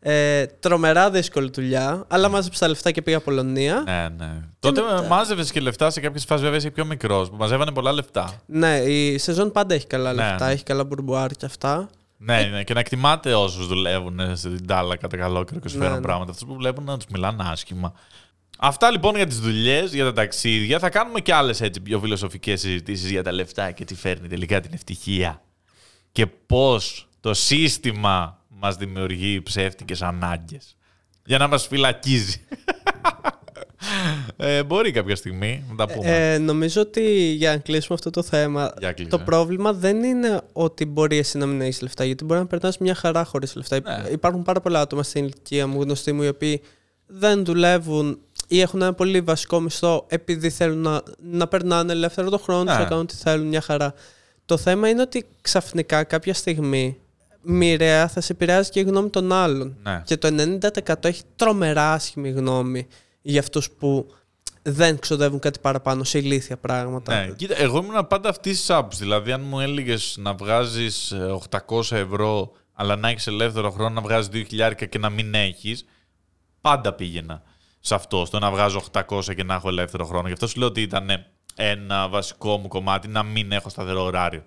Ε, τρομερά δύσκολη δουλειά, αλλά μάζεψα τα λεφτά και πήγα Πολωνία. ναι, ναι. Τότε μετά- μάζευε και λεφτά σε κάποιες φάσεις, βέβαια είσαι πιο μικρός, που μαζεύανε πολλά λεφτά. Ναι, η σεζόν πάντα έχει καλά Ναι, λεφτά, ναι. έχει καλά μπουρμπουάρ και αυτά. Ναι, ναι, και να εκτιμάτε όσους δουλεύουν ε, στην τάλα κατά καλό καιρό και σου Ναι, φέρνουν ναι. πράγματα. Αυτούς που βλέπουν να τους μιλάνε άσχημα. Αυτά λοιπόν για τις δουλειές, για τα ταξίδια. Θα κάνουμε και άλλες έτσι πιο φιλοσοφικές συζητήσεις για τα λεφτά και τι φέρνει τελικά την ευτυχία. Και πώς το σύστημα μας δημιουργεί ψεύτικες ανάγκες. Για να μας φυλακίζει. ε, μπορεί κάποια στιγμή να τα πούμε. Ε, νομίζω ότι για να κλείσουμε αυτό το θέμα, Για κλείσε. το πρόβλημα δεν είναι ότι μπορεί εσύ να μην έχεις λεφτά, γιατί μπορεί να περνάς μια χαρά χωρίς λεφτά. Ναι. Υπάρχουν πάρα πολλά άτομα στην ηλικία μου, γνωστοί μου, οι οποίοι δεν δουλεύουν ή έχουν ένα πολύ βασικό μισθό επειδή θέλουν να, να περνάνε ελεύθερο το χρόνο Ναι. του, να κάνουν ό,τι θέλουν, μια χαρά. Το θέμα είναι ότι ξαφνικά κάποια στιγμή μοιραία θα σε επηρεάζει και η γνώμη των άλλων. Ναι. Και το 90% έχει τρομερά άσχημη γνώμη για αυτούς που δεν ξοδεύουν κάτι παραπάνω σε ηλίθια πράγματα. Ναι, κοίτα, εγώ ήμουν πάντα αυτής της άποψης. Δηλαδή, αν μου έλεγες να βγάζεις 800 ευρώ, αλλά να έχεις ελεύθερο χρόνο να βγάζεις 2.000 και να μην έχεις, πάντα πήγαινα σε αυτό, στο να βγάζω 800 και να έχω ελεύθερο χρόνο. Γι' αυτό σου λέω ότι ήταν ένα βασικό μου κομμάτι να μην έχω σταθερό ωράριο.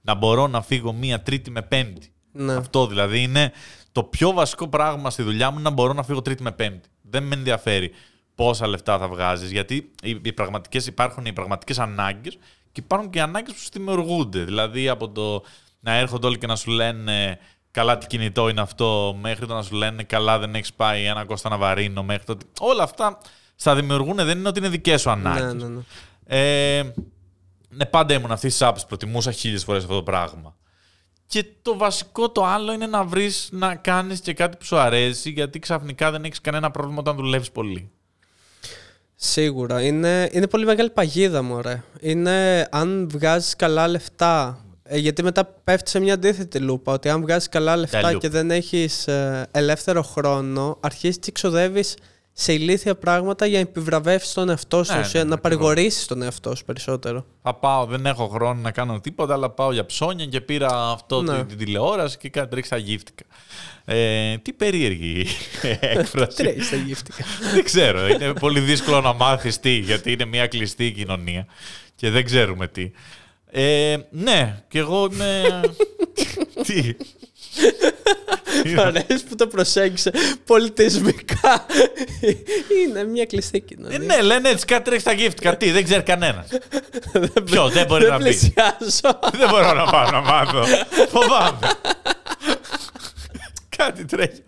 Να μπορώ να φύγω μία Τρίτη με Πέμπτη. Ναι. Αυτό δηλαδή είναι το πιο βασικό πράγμα στη δουλειά μου να μπορώ να φύγω Τρίτη με Πέμπτη. Δεν με ενδιαφέρει πόσα λεφτά θα βγάζεις, γιατί οι, οι πραγματικές, υπάρχουν οι πραγματικές ανάγκες και υπάρχουν και οι ανάγκες που σου δημιουργούνται. Δηλαδή από το να έρχονται όλοι και να σου λένε καλά τι κινητό είναι αυτό, μέχρι το να σου λένε καλά δεν έχεις πάει ένα κόστα να βαρύνω, μέχρι το ότι. Όλα αυτά στα δημιουργούν, δεν είναι ότι είναι δικές σου ανάγκες. Ναι, ναι, ναι. Ε, ναι, πάντα ήμουν αυτής της άποψης. Προτιμούσα χίλιες φορές αυτό το πράγμα. Και το βασικό το άλλο είναι να βρεις να κάνεις και κάτι που σου αρέσει, γιατί ξαφνικά δεν έχεις κανένα πρόβλημα όταν δουλεύεις πολύ. Σίγουρα. Είναι, είναι πολύ μεγάλη παγίδα μου, ρε. Είναι αν βγάζεις καλά λεφτά. Ε, γιατί μετά πέφτει σε μια αντίθετη λούπα. Ότι αν βγάζεις καλά λεφτά λούπα. και δεν έχεις ε, ελεύθερο χρόνο, αρχίζεις και ξοδεύεις σε ηλίθια πράγματα για να επιβραβεύσεις τον εαυτό σου, Ναι, ουσία, ναι, να ακριβώς. παρηγορήσεις τον εαυτό σου περισσότερο. Θα πάω, δεν έχω χρόνο να κάνω τίποτα, αλλά πάω για ψώνια και πήρα αυτό Ναι. την, την τηλεόραση και κάτι τρέχει στα γύφτηκα. Ε, τι περίεργη έκφραση. Τρέχεις τα γύφτηκα. δεν ξέρω. Είναι πολύ δύσκολο να μάθεις τι, γιατί είναι μια κλειστή κοινωνία και δεν ξέρουμε τι. Ε, ναι, και εγώ είμαι... τι; Μ' αρέσει που το προσέγγισε πολιτισμικά. Είναι μια κλειστή Ε, κοινωνία. ναι, λένε έτσι κάτι τρέχει στα γύφτηκα. Τι, δεν ξέρει κανένας. Ποιο, δεν μπορεί Δεν να μπει. πλησιάζω. δεν μπορώ να πάω να μάθω. Φοβάμαι. κάτι τρέχει.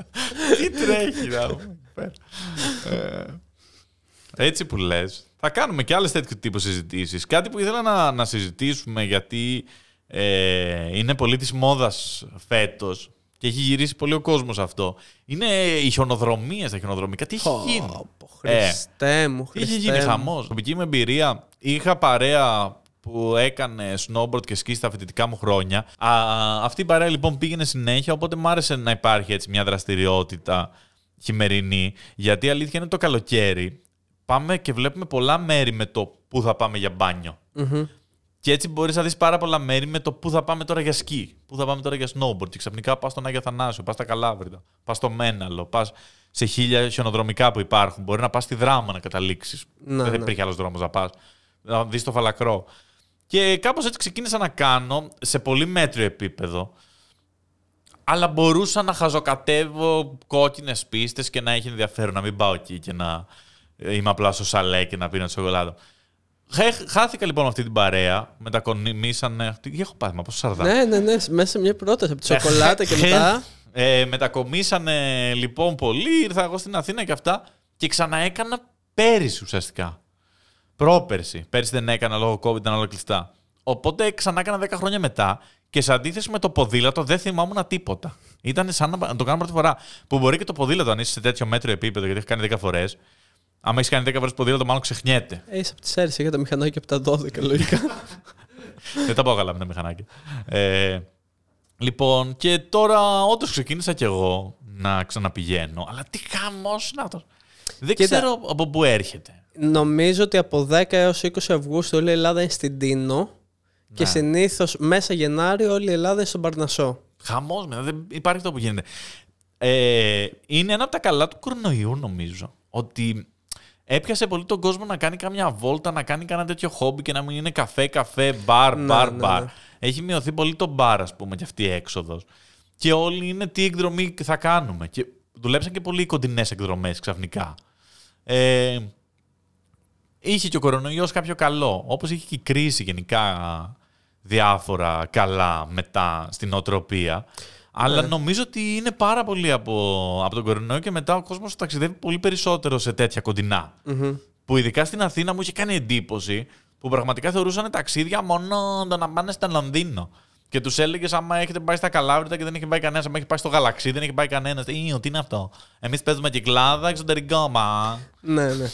Τι τρέχει να μου. Ε, Έτσι που λες, θα κάνουμε και άλλες τέτοιου τύπου συζητήσεις. Κάτι που ήθελα να, να συζητήσουμε γιατί ε, είναι πολύ της μόδας φέτος και έχει γυρίσει πολύ ο κόσμος αυτό. Είναι οι χιονοδρομίες, τα χιονοδρομικά. Τι έχει γίνει; Πω, Χριστέ μου, Τι είχε Χριστέ γίνει μου. χαμός. Προσωπική μου εμπειρία. Είχα παρέα που έκανε snowboard και σκι στα φοιτητικά μου χρόνια. Α, αυτή η παρέα λοιπόν πήγαινε συνέχεια, οπότε μου άρεσε να υπάρχει έτσι μια δραστηριότητα χειμερινή. Γιατί η αλήθεια είναι το καλοκαίρι. Πάμε και βλέπουμε πολλά μέρη με το πού θα πάμε για μπάνιο. Μμμ. Και έτσι μπορείς να δεις πάρα πολλά μέρη με το πού θα πάμε τώρα για σκι, πού θα πάμε τώρα για snowboard. Και ξαφνικά πας στον Άγιο Θανάσιο, πας στα Καλάβρητα, πας στο Μέναλο, πας σε χίλια χιονοδρομικά που υπάρχουν. Μπορεί να πας στη δράμα να καταλήξεις. Ναι, Δεν ναι. υπήρχε άλλος δρόμος να πας. Να δεις το φαλακρό. Και κάπως έτσι ξεκίνησα να κάνω σε πολύ μέτριο επίπεδο. Αλλά μπορούσα να χαζοκατεύω κόκκινες πίστες και να έχει ενδιαφέρον να μην πάω εκεί και να είμαι απλά στο σαλέ και να πίνω σοκολάτα. Χα- Χάθηκα λοιπόν με αυτή την παρέα. Μετακομίσανε. Τι έχω πάθει, μα πόσο σαρδά. Ναι, ναι, ναι. Μέσα σε μια πρόταση από τη σοκολάτα και Ε, μετά. Ε, μετακομίσανε λοιπόν πολύ. Ήρθα εγώ στην Αθήνα και αυτά. Και ξαναέκανα πέρυσι ουσιαστικά. Πρόπερση. Πέρυσι δεν έκανα λόγω COVID, ήταν όλα κλειστά. Οπότε ξανά έκανα 10 χρόνια μετά και σε αντίθεση με το ποδήλατο δεν θυμάμαι τίποτα. Ήταν σαν να, να το κάνω πρώτη φορά. Που μπορεί και το ποδήλατο αν είσαι σε τέτοιο μέτριο επίπεδο, γιατί έχω κάνει 10 φορές, άμα έχεις κάνει 10 φορές ποδήλατο, μάλλον ξεχνιέται. Ε, είσαι από τις αίρε, είχα τα μηχανάκια από τα 12 λογικά. Δεν τα πάω καλά με τα μηχανάκια. Ε, λοιπόν, και τώρα όντως ξεκίνησα κι εγώ να ξαναπηγαίνω. Αλλά τι χαμός να το. Δεν Κοίτα. ξέρω από πού έρχεται. Νομίζω ότι από 10 έως 20 Αυγούστου όλη η Ελλάδα είναι στην Τίνο και Ναι. συνήθως μέσα Γενάρη όλη η Ελλάδα είναι στον Παρνασσό. Χαμός με, δεν υπάρχει αυτό που γίνεται. Ε, είναι ένα από τα καλά του κορονοϊού, νομίζω. Ότι έπιασε πολύ τον κόσμο να κάνει κάμια βόλτα, να κάνει κανένα τέτοιο χόμπι και να μην είναι καφέ, καφέ, μπαρ, Ναι, μπαρ, ναι, μπαρ. ναι. Έχει μειωθεί πολύ το μπαρ, ας πούμε, και αυτή η έξοδος. Και όλοι είναι τι εκδρομή θα κάνουμε. Και δουλέψαν και πολύ κοντινές εκδρομές ξαφνικά. Ε, είχε και ο κορονοϊός κάποιο καλό. Όπως είχε και η κρίση γενικά διάφορα καλά μετά στην οτροπία. Αλλά Ναι. νομίζω ότι είναι πάρα πολύ από, από τον κορονοϊό και μετά ο κόσμος ταξιδεύει πολύ περισσότερο σε τέτοια κοντινά. Μμμ. Που ειδικά στην Αθήνα μου είχε κάνει εντύπωση που πραγματικά θεωρούσαν ταξίδια μόνο το να πάνε στο Λονδίνο. Και τους έλεγες, άμα έχετε πάει στα Καλάβρητα και δεν έχει πάει κανένας, άμα έχει πάει στο Γαλαξί, δεν έχει πάει κανένας. Τι, τι είναι αυτό; Εμείς παίζουμε κυκλάδα εξωτερικό, μα. Ναι, ναι.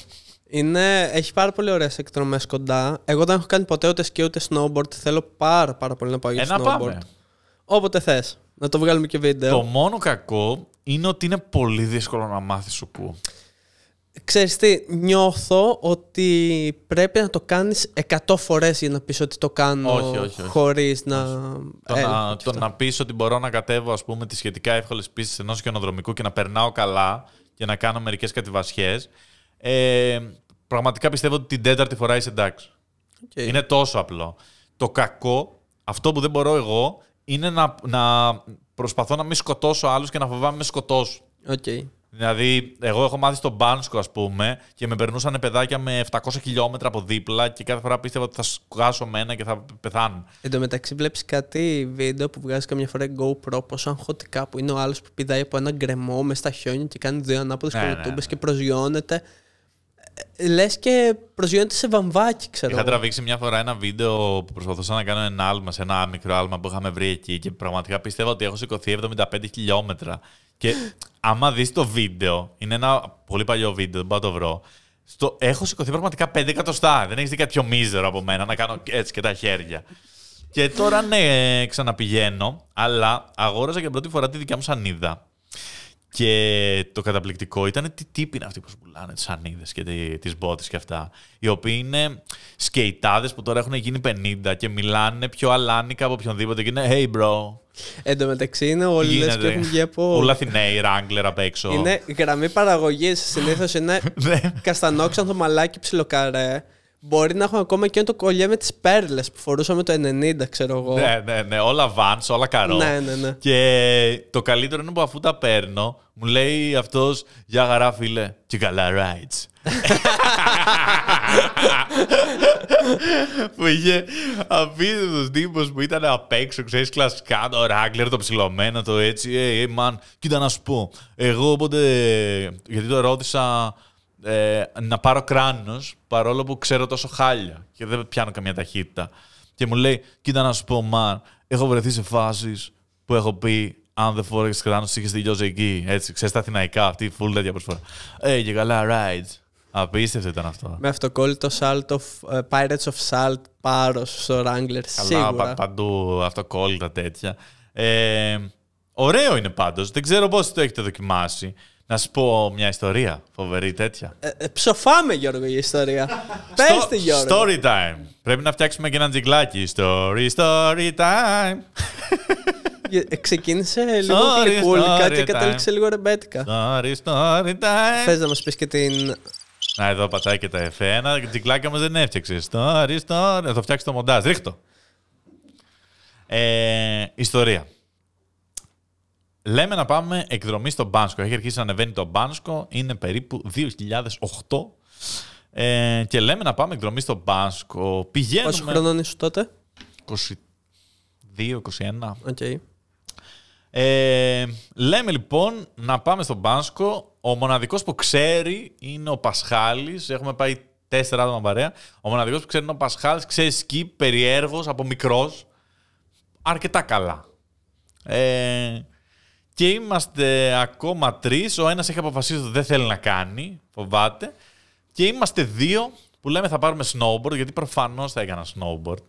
Είναι, έχει πάρα πολύ ωραίες εκδρομές κοντά. Εγώ δεν έχω κάνει ποτέ ούτε σκι ούτε snowboard. Θέλω πάρα πάρα πολύ να πάω για Ε, να snowboard. πάμε. Όποτε θες. Να το βγάλουμε και βίντεο. Το μόνο κακό είναι ότι είναι πολύ δύσκολο να μάθεις σουκού. Ξέρεις τι, νιώθω ότι πρέπει να το κάνεις 100 φορές για να πεις ότι το κάνω Όχι, όχι, όχι. χωρίς να... Το, Ε, να, και το αυτό. να πεις ότι μπορώ να κατέβω ας πούμε τις σχετικά εύκολες πίστες ενός χιονοδρομικού και να περνάω καλά και να κάνω μερικές κατεβασιές. Ε, πραγματικά πιστεύω ότι την τέταρτη φορά είσαι εντάξει. Οκ. Είναι τόσο απλό. Το κακό, αυτό που δεν μπορώ εγώ, είναι να, να προσπαθώ να μην σκοτώσω άλλους και να φοβάμαι μη σκοτώσω. Οκ. Δηλαδή, εγώ έχω μάθει στον Μπάνσκο, ας πούμε, και με περνούσαν παιδάκια με 700 χιλιόμετρα από δίπλα και κάθε φορά πίστευα ότι θα σκάσω με ένα και θα πεθάνουν. Εν τω μεταξύ βλέπεις κάτι βίντεο που βγάζει καμιά φορά GoPro πόσο αγχωτικά που είναι ο άλλος που πηδάει από ένα γκρεμό μες στα χιόνια και κάνει δύο ανάποδες Ναι, ναι, κολοτούμπες ναι. και προσγειώνεται. Ε, Λες και προσγειώνεται σε βαμβάκι, ξέρω. Είχα εγώ. τραβήξει μια φορά ένα βίντεο που προσπαθούσα να κάνω ένα άλμα σε ένα μικρό άλμα που είχαμε βρει εκεί και πραγματικά πίστευα ότι έχω σηκωθεί 75 χιλιόμετρα. Και άμα δεις το βίντεο, είναι ένα πολύ παλιό βίντεο, δεν πάω να το βρω. Στο, έχω σηκωθεί πραγματικά 5 εκατοστά. Δεν έχεις δει κάτι πιο μίζερο από μένα να κάνω έτσι και τα χέρια. Και τώρα ναι, ξαναπηγαίνω, αλλά αγόρασα για πρώτη φορά τη δικιά μου σανίδα. Και το καταπληκτικό ήταν τι τύποι είναι αυτοί που σου πουλάνε τις σανίδες και τις μπότες και αυτά. Οι οποίοι είναι σκεϊτάδες που τώρα έχουν γίνει 50 και μιλάνε πιο αλάνικα από οποιονδήποτε. Και είναι Hey bro. Εν τω μεταξύ είναι όλοι λες και έχουν βγει από... Όλα Αθηναίοι, Ράγκλερ απ' έξω. Είναι γραμμή παραγωγής. Συνήθως είναι Ναι. καστανόξανθο μαλάκι ψιλοκαρέ. Μπορεί να έχουν ακόμα και το κολλιέ με τις πέρλες που φορούσαμε το 90, ξέρω εγώ. ναι, ναι, ναι, όλα Vans, όλα καρό. ναι, ναι. ναι. Και το καλύτερο είναι που αφού τα παίρνω, μου λέει αυτός Για χαρά, φίλε. Και καλά, rides. που είχε απίστευτος τύπος που ήταν απ' έξω, ξέρεις, κλασικά το ράγκλερ, το ψηλωμένο, το έτσι. Ε, ε, man, κοίτα να σου πω. Εγώ όποτε. Γιατί το ρώτησα ε, να πάρω κράνος, παρόλο που ξέρω τόσο χάλια και δεν πιάνω καμία ταχύτητα. Και μου λέει, κοίτα να σου πω, man, έχω βρεθεί σε φάσεις που έχω πει αν δεν φόρεγε κράνος, είχες τελειώσει εκεί. Έτσι, ξέρεις τα αθηναϊκά, αυτή η full τέτοια προσφορά. Ε, και καλά, rides. Απίστευτο ήταν αυτό. Με αυτοκόλλητο Salt of, ε, Pirates of Salt πάρος στο Wrangler. Καλά, Σίγουρα. πα- παντού αυτοκόλλητα τέτοια. Ε, ωραίο είναι πάντως. Δεν ξέρω πώς το έχετε δοκιμάσει. Να σου πω μια ιστορία φοβερή τέτοια. Ε, ε, ψοφάμε, Γιώργο, η ιστορία. Πες Στο- τη, Γιώργο. Story time. Πρέπει να φτιάξουμε και ένα τζιγκλάκι. Story, story time. Ε, Ξεκίνησε λίγο Sorry, γλυκούλικα story και time. κατέληξε λίγο ρεμπέτικα. Story, story time. Θες να μας πεις και την... Να, εδώ πατάει και τα εφέ. Ένα τζιγκλάκι όμως δεν έφτιαξε. Story, story. Θα το φτιάξεις το μοντάζ. Ρίχτω. Ε, ιστορία. Λέμε να πάμε εκδρομή στο Μπάνσκο. Έχει αρχίσει να ανεβαίνει το Μπάνσκο. Είναι περίπου 2008. Ε, και λέμε να πάμε εκδρομή στο Μπάνσκο. Πηγαίνουμε... Πόσο χρονών ήσουν τότε; 22-21. Οκ. Ε, λέμε λοιπόν να πάμε στον Μπάνσκο. Ο μοναδικός που ξέρει είναι ο Πασχάλης. Έχουμε πάει τέσσερα άτομα παρέα. Ο μοναδικός που ξέρει είναι ο Πασχάλης. Ξέρει σκι περιέργως από μικρός. Αρκετά καλά. Ε, και είμαστε ακόμα τρεις. Ο ένας έχει αποφασίσει ότι δεν θέλει να κάνει. Φοβάται. Και είμαστε δύο που λέμε θα πάρουμε snowboard, γιατί προφανώς θα έκανα snowboard.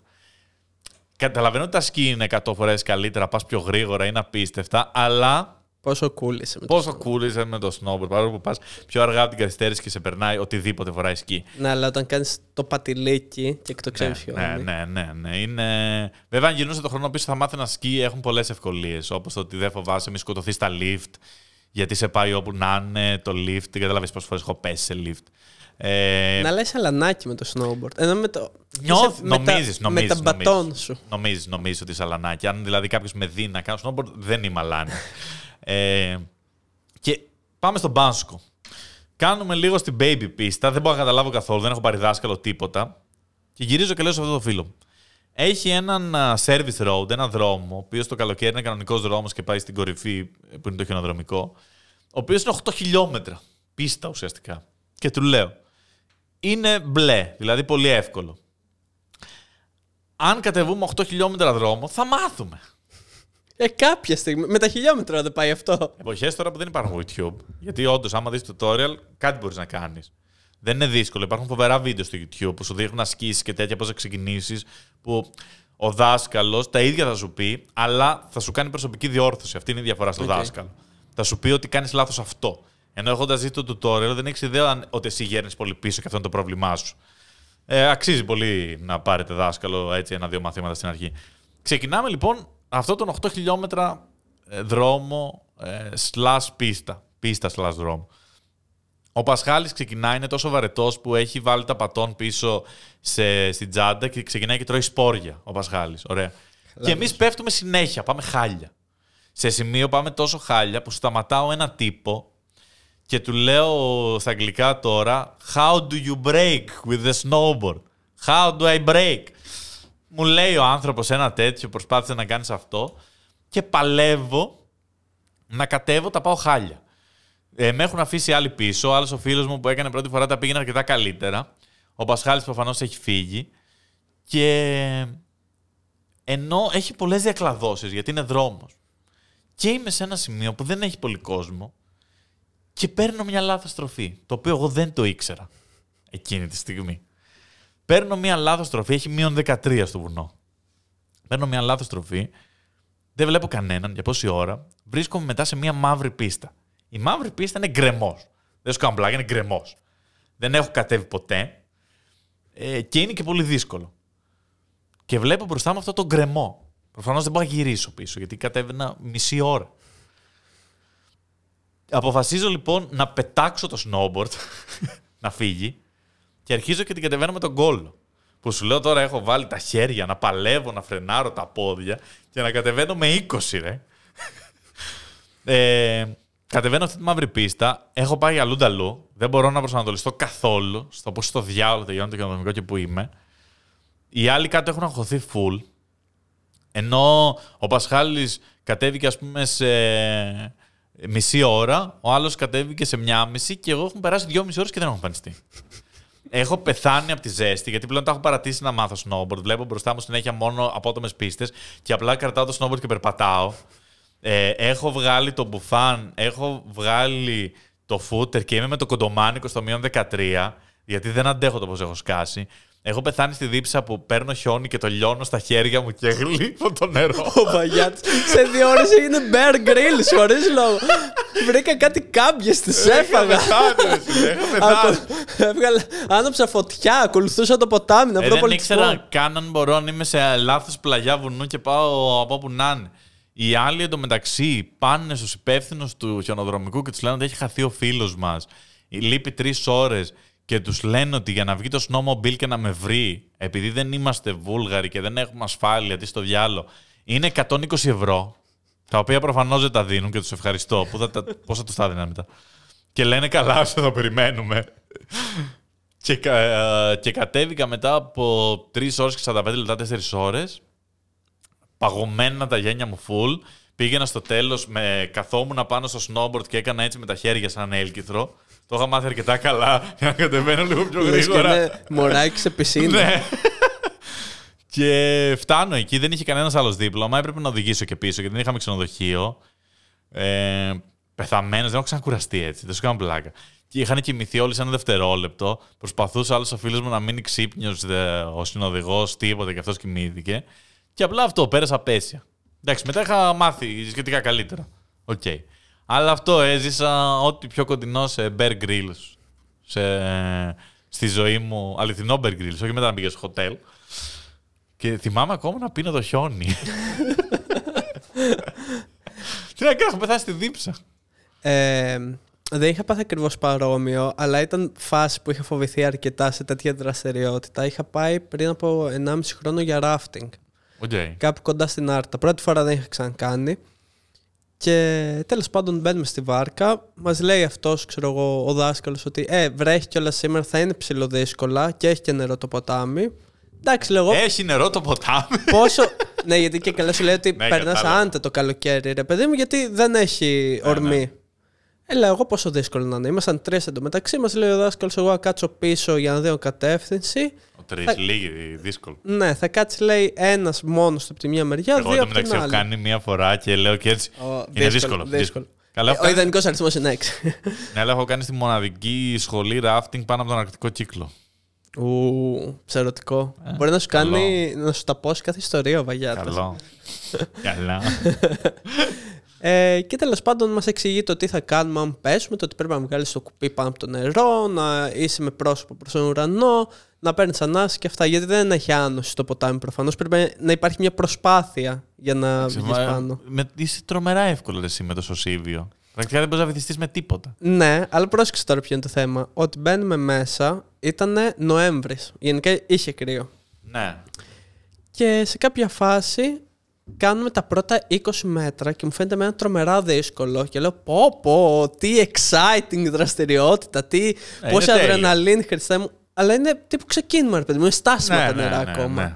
Καταλαβαίνω ότι τα σκι είναι 100 φορές καλύτερα, πας πιο γρήγορα, είναι απίστευτα, αλλά Πόσο cool είσαι με το πόσο cool είσαι με το snowboard. Παρόλο που πας πιο αργά από την καθυστέρηση και σε περνάει οτιδήποτε φοράει σκι. Ναι, αλλά όταν κάνεις το πατηλίκι και εκτοξεύει ναι, ναι, ναι, ναι, είναι... Βέβαια, αν γυρνούσε το χρόνο πίσω, θα μάθει να σκι. Έχουν πολλές ευκολίες. Όπως το ότι δεν φοβάσαι μη σκοτωθείς στα lift, γιατί σε πάει όπου να είναι το lift. Δεν καταλαβαίνει πόσες φορές έχω πέσει σε lift. Ε, Να λες αλανάκι με το snowboard. Ενώ με το. Νιώθ, είσαι με τα- νομίζεις, Με νομίζεις, τα μπατόν νομίζεις. σου. Νομίζεις, νομίζεις ότι είσαι αλανάκι. Αν δηλαδή κάποιος με δει να κάνω snowboard, δεν είμαι αλάνι. ε, και πάμε στον Μπάνσκο. Κάνουμε λίγο στην baby πίστα. Δεν μπορώ να καταλάβω καθόλου. Δεν έχω πάρει δάσκαλο τίποτα. Και γυρίζω και λέω σε αυτό το φίλο μου. Έχει έναν α, service road, ένα δρόμο, ο οποίος το καλοκαίρι είναι κανονικός δρόμος και πάει στην κορυφή ε, που είναι το χιονοδρομικό. Ο οποίος είναι 8 χιλιόμετρα πίστα ουσιαστικά. Και του λέω, είναι μπλε, δηλαδή πολύ εύκολο. Αν κατεβούμε 8 χιλιόμετρα δρόμο, θα μάθουμε. Ε, κάποια στιγμή. Με τα χιλιόμετρα δεν πάει αυτό. Εποχές τώρα που δεν υπάρχουν YouTube. Γιατί όντως, άμα δεις tutorial, κάτι μπορείς να κάνεις. Δεν είναι δύσκολο. Υπάρχουν φοβερά βίντεο στο YouTube που σου δείχνουν ασκήσεις και τέτοια πώς να ξεκινήσεις. Που ο δάσκαλος τα ίδια θα σου πει, αλλά θα σου κάνει προσωπική διόρθωση. Αυτή είναι η διαφορά στο Οκ. δάσκαλο. Θα σου πει ότι κάνεις λάθος αυτό. Ενώ έχοντας δει το tutorial, δεν έχεις ιδέα αν- ότι εσύ γέρνεις πολύ πίσω και αυτό είναι το πρόβλημά σου. Ε, αξίζει πολύ να πάρετε δάσκαλο έτσι ένα-δύο μαθήματα στην αρχή. Ξεκινάμε λοιπόν αυτό τον 8 χιλιόμετρα ε, δρόμο ε, slash πίστα. Πίστα slash δρόμο. Ο Πασχάλης ξεκινάει, είναι τόσο βαρετός που έχει βάλει τα πατών πίσω σε, στην τσάντα και ξεκινάει και τρώει σπόρια ο Πασχάλης. Ωραία. Και εμείς πέφτουμε συνέχεια, πάμε χάλια. Σε σημείο πάμε τόσο χάλια που σταματάω ένα τύπο και του λέω στα αγγλικά τώρα How do you break with the snowboard? How do I break? Μου λέει ο άνθρωπος ένα τέτοιο, προσπάθησε να κάνεις αυτό και παλεύω να κατέβω, τα πάω χάλια. Ε, με έχουν αφήσει άλλοι πίσω. Ο άλλος ο φίλος μου που έκανε πρώτη φορά τα πήγαινε αρκετά καλύτερα. Ο Πασχάλης προφανώς έχει φύγει. Και ενώ έχει πολλές διακλαδώσεις γιατί είναι δρόμος. Και είμαι σε ένα σημείο που δεν έχει πολύ κόσμο και παίρνω μια λάθος στροφή. Το οποίο εγώ δεν το ήξερα εκείνη τη στιγμή. Παίρνω μια λάθος στροφή, έχει μείον 13 στο βουνό. Παίρνω μια λάθος στροφή, δεν βλέπω κανέναν για πόση ώρα. Βρίσκομαι μετά σε μια μαύρη πίστα. Η μαύρη πίστα είναι γκρεμός. Δεν σου κάνω πλάκα, είναι γκρεμός. Δεν έχω κατέβει ποτέ ε, και είναι και πολύ δύσκολο. Και βλέπω μπροστά μου αυτό το γκρεμό. Προφανώς δεν μπορώ να γυρίσω πίσω γιατί κατέβαινα μισή ώρα. Αποφασίζω λοιπόν να πετάξω το snowboard, να φύγει και αρχίζω και την κατεβαίνω με τον κόλλο. Που σου λέω τώρα έχω βάλει τα χέρια να παλεύω, να φρενάρω τα πόδια και να κατεβαίνω με 20 ρε. Ε, κατεβαίνω αυτή τη μαύρη πίστα. Έχω πάει αλλού νταλού. Δεν μπορώ να προσανατολιστώ καθόλου στο πώς στο διάλογο τελειώνει το κοινωνικό και που είμαι. Οι άλλοι κάτω έχουν αγχωθεί full. Ενώ ο Πασχάλης κατέβηκε ας πούμε σε μισή ώρα, ο άλλος κατέβηκε σε μια μισή και εγώ έχουν περάσει δυόμιση ώρες και δεν έχω εμφανιστεί. Έχω πεθάνει από τη ζέστη, γιατί πλέον τα έχω παρατήσει να μάθω snowboard. Βλέπω μπροστά μου συνέχεια μόνο απότομες πίστες και απλά κρατάω το snowboard και περπατάω. Ε, έχω βγάλει το μπουφάν, έχω βγάλει το φούτερ και είμαι με το κοντομάνικο στο μείον 13, γιατί δεν αντέχω το πώς έχω σκάσει. Έχω πεθάνει στη δίψα που παίρνω χιόνι και το λιώνω στα χέρια μου και γλύφω το νερό. Ο Μπαγιάτ σε δύο ώρες έγινε bear grylls χωρίς λόγο. Βρήκα κάτι κάμπιες, τις έφαγα. πεθάνει, ρε φίλε, έχω πεθάνει. Ακο- Έβγαλα, άναψα φωτιά, ακολουθούσα το ποτάμι να Ε, βρω δεν πολιτισμό. ήξερα καν αν μπορώ αν είμαι σε λάθος πλαγιά βουνού και πάω από όπου να είναι. Οι άλλοι εντωμεταξύ πάνε στους υπεύθυνους του χιονοδρομικού και τους λένε ότι έχει χαθεί ο φίλος μας. Λείπει τρεις ώρες και τους λένε ότι για να βγει το snowmobile και να με βρει, επειδή δεν είμαστε Βούλγαροι και δεν έχουμε ασφάλεια, τι στο διάλο, είναι 120 ευρώ. Τα οποία προφανώς δεν τα δίνουν και τους ευχαριστώ. Πού θα τα- Πώ θα τους τα δίνανε μετά; Και λένε καλά, σε θα περιμένουμε. Και, κα- ε, και κατέβηκα μετά από 3 ώρες και 45 λεπτά, 4 ώρες. Παγωμένα τα γένια μου full. Πήγαινα στο τέλος, με καθόμουν πάνω στο snowboard και έκανα έτσι με τα χέρια σαν έλκυθρο. Το είχα μάθει αρκετά καλά για να κατεβαίνω λίγο πιο Λες και γρήγορα. είναι μωράκι σε πισίνα. Ναι. και φτάνω εκεί, δεν είχε κανένας άλλος δίπλωμα. Έπρεπε να οδηγήσω και πίσω γιατί δεν είχαμε ξενοδοχείο. Ε, Πεθαμένος, δεν έχω ξανακουραστεί έτσι. Δεν σου κάνω πλάκα. Και είχαν κοιμηθεί όλοι σε ένα δευτερόλεπτο. Προσπαθούσε άλλος ο φίλος μου να μείνει ξύπνιος, ο συνοδηγός, τίποτα και αυτός κοιμήθηκε. Και απλά αυτό, πέρασα απαίσια. Εντάξει, μετά είχα μάθει σχετικά καλύτερα. Οκ. Αλλά αυτό έζησα ό,τι πιο κοντινό σε Bear Grylls. Σε, στη ζωή μου, αληθινό Bear Grylls, όχι μετά να πήγε στο hotel. Και θυμάμαι ακόμα να πίνω το χιόνι. Τι να κάνω, έχω πεθάσει στη δίψα. Ε, δεν είχα πάθει ακριβώς παρόμοιο, αλλά ήταν φάση που είχα φοβηθεί αρκετά σε τέτοια δραστηριότητα. Είχα πάει πριν από 1,5 χρόνο για rafting. Okay. Κάπου κοντά στην Άρτα. Πρώτη φορά δεν είχα ξανακάνει. Και τέλος πάντων μπαίνουμε στη βάρκα. Μας λέει αυτός, ξέρω εγώ, ο δάσκαλος, ότι ε, βρέχει κιόλας σήμερα, θα είναι ψηλοδύσκολα και έχει και νερό το ποτάμι. Εντάξει, λέω εγώ. Έχει νερό το ποτάμι. Πόσο. ναι, γιατί και καλά σου λέει ότι Ναι, περνάς κατάλαβα. άντε το καλοκαίρι, ρε παιδί μου, γιατί δεν έχει Ναι, ορμή. ναι. Ε, λέω εγώ πόσο δύσκολο να είναι. Ήμασταν τρεις εντωμεταξύ. Μας λέει ο δάσκαλος, εγώ να κάτσω πίσω για να δω κατεύθυνση. Ο τρει, λίγη, δύσκολο. Ναι, θα κάτσει, λέει, ένας μόνος από τη μία μεριά, Εγώ δύο το από την μεταξύ έχω άλλη. κάνει μία φορά και λέω και έτσι. Ω, είναι δύσκολο. δύσκολο. Καλά, Ε, έχω Ο κάνει- ιδανικός αριθμός είναι 6. Ναι, αλλά έχω κάνει στη μοναδική σχολή rafting πάνω από τον αρκτικό κύκλο. Ου, ψερωτικό. Ε, Μπορεί να σου καλό. κάνει, να σου τα πώσει κάθε ιστορία ο Βαγιάτας. Καλό. Καλά. Ε, και τέλος πάντων μας εξηγεί το τι θα κάνουμε αν πέσουμε, το ότι πρέπει να βγάλεις το κουπί πάνω από το νερό, να είσαι με πρόσωπο προς τον ουρανό, να παίρνεις ανάση και αυτά. Γιατί δεν έχει άνοση στο ποτάμι προφανώς. Πρέπει να υπάρχει μια προσπάθεια για να βγεις Μα- πάνω. με- είσαι τρομερά εύκολο ρε, εσύ με το σωσίβιο. Πρακτικά δεν μπορείς να βυθιστείς με τίποτα. Ναι, αλλά πρόσεξε τώρα ποιο είναι το θέμα. Ότι μπαίνουμε μέσα, ήταν Νοέμβρης. Γενικά είχε κρύο. Ναι. Και σε κάποια φάση κάνουμε τα πρώτα 20 μέτρα και μου φαίνεται με ένα τρομερά δύσκολο και λέω πω πω, τι exciting δραστηριότητα, τι, Ε, πόση είναι τέλειο. αδρεναλίνη Χριστέ μου. Αλλά είναι τύπου ξεκίνημα ρε παιδί μου, είναι στάσιμα Ναι, τα ναι, νερά ναι, ακόμα. ναι.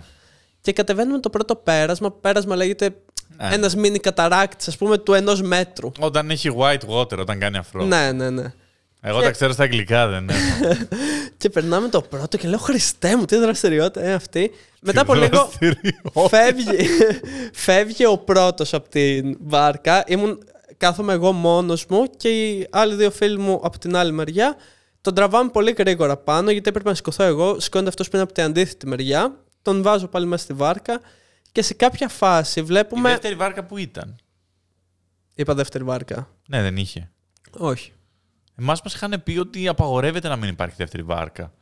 Και κατεβαίνουμε το πρώτο πέρασμα, πέρασμα λέγεται Ναι. ένας μίνι καταράκτης ας πούμε του ενός μέτρου. Όταν έχει white water, όταν κάνει αφρό. Ναι, ναι, ναι. Εγώ τα ξέρω στα αγγλικά, δεν έχω. Και περνάμε το πρώτο και λέω Χριστέ μου, τι δραστηριότητα είναι αυτή. Μετά από λίγο Δραστηριότητα. φεύγει, φεύγει ο πρώτος από την βάρκα. Ήμουν, κάθομαι εγώ μόνος μου και οι άλλοι δύο φίλοι μου από την άλλη μεριά. Τον τραβάμε πολύ γρήγορα πάνω γιατί έπρεπε να σηκωθώ εγώ. Σηκώνεται αυτός πριν από την αντίθετη μεριά. Τον βάζω πάλι μέσα στη βάρκα και σε κάποια φάση Η βλέπουμε... δεύτερη βάρκα που ήταν; Είπα δεύτερη βάρκα. Ναι, δεν είχε. Όχι. Εμάς μας είχαν πει ότι απαγορεύεται να μην υπάρχει δεύτερη βάρκα.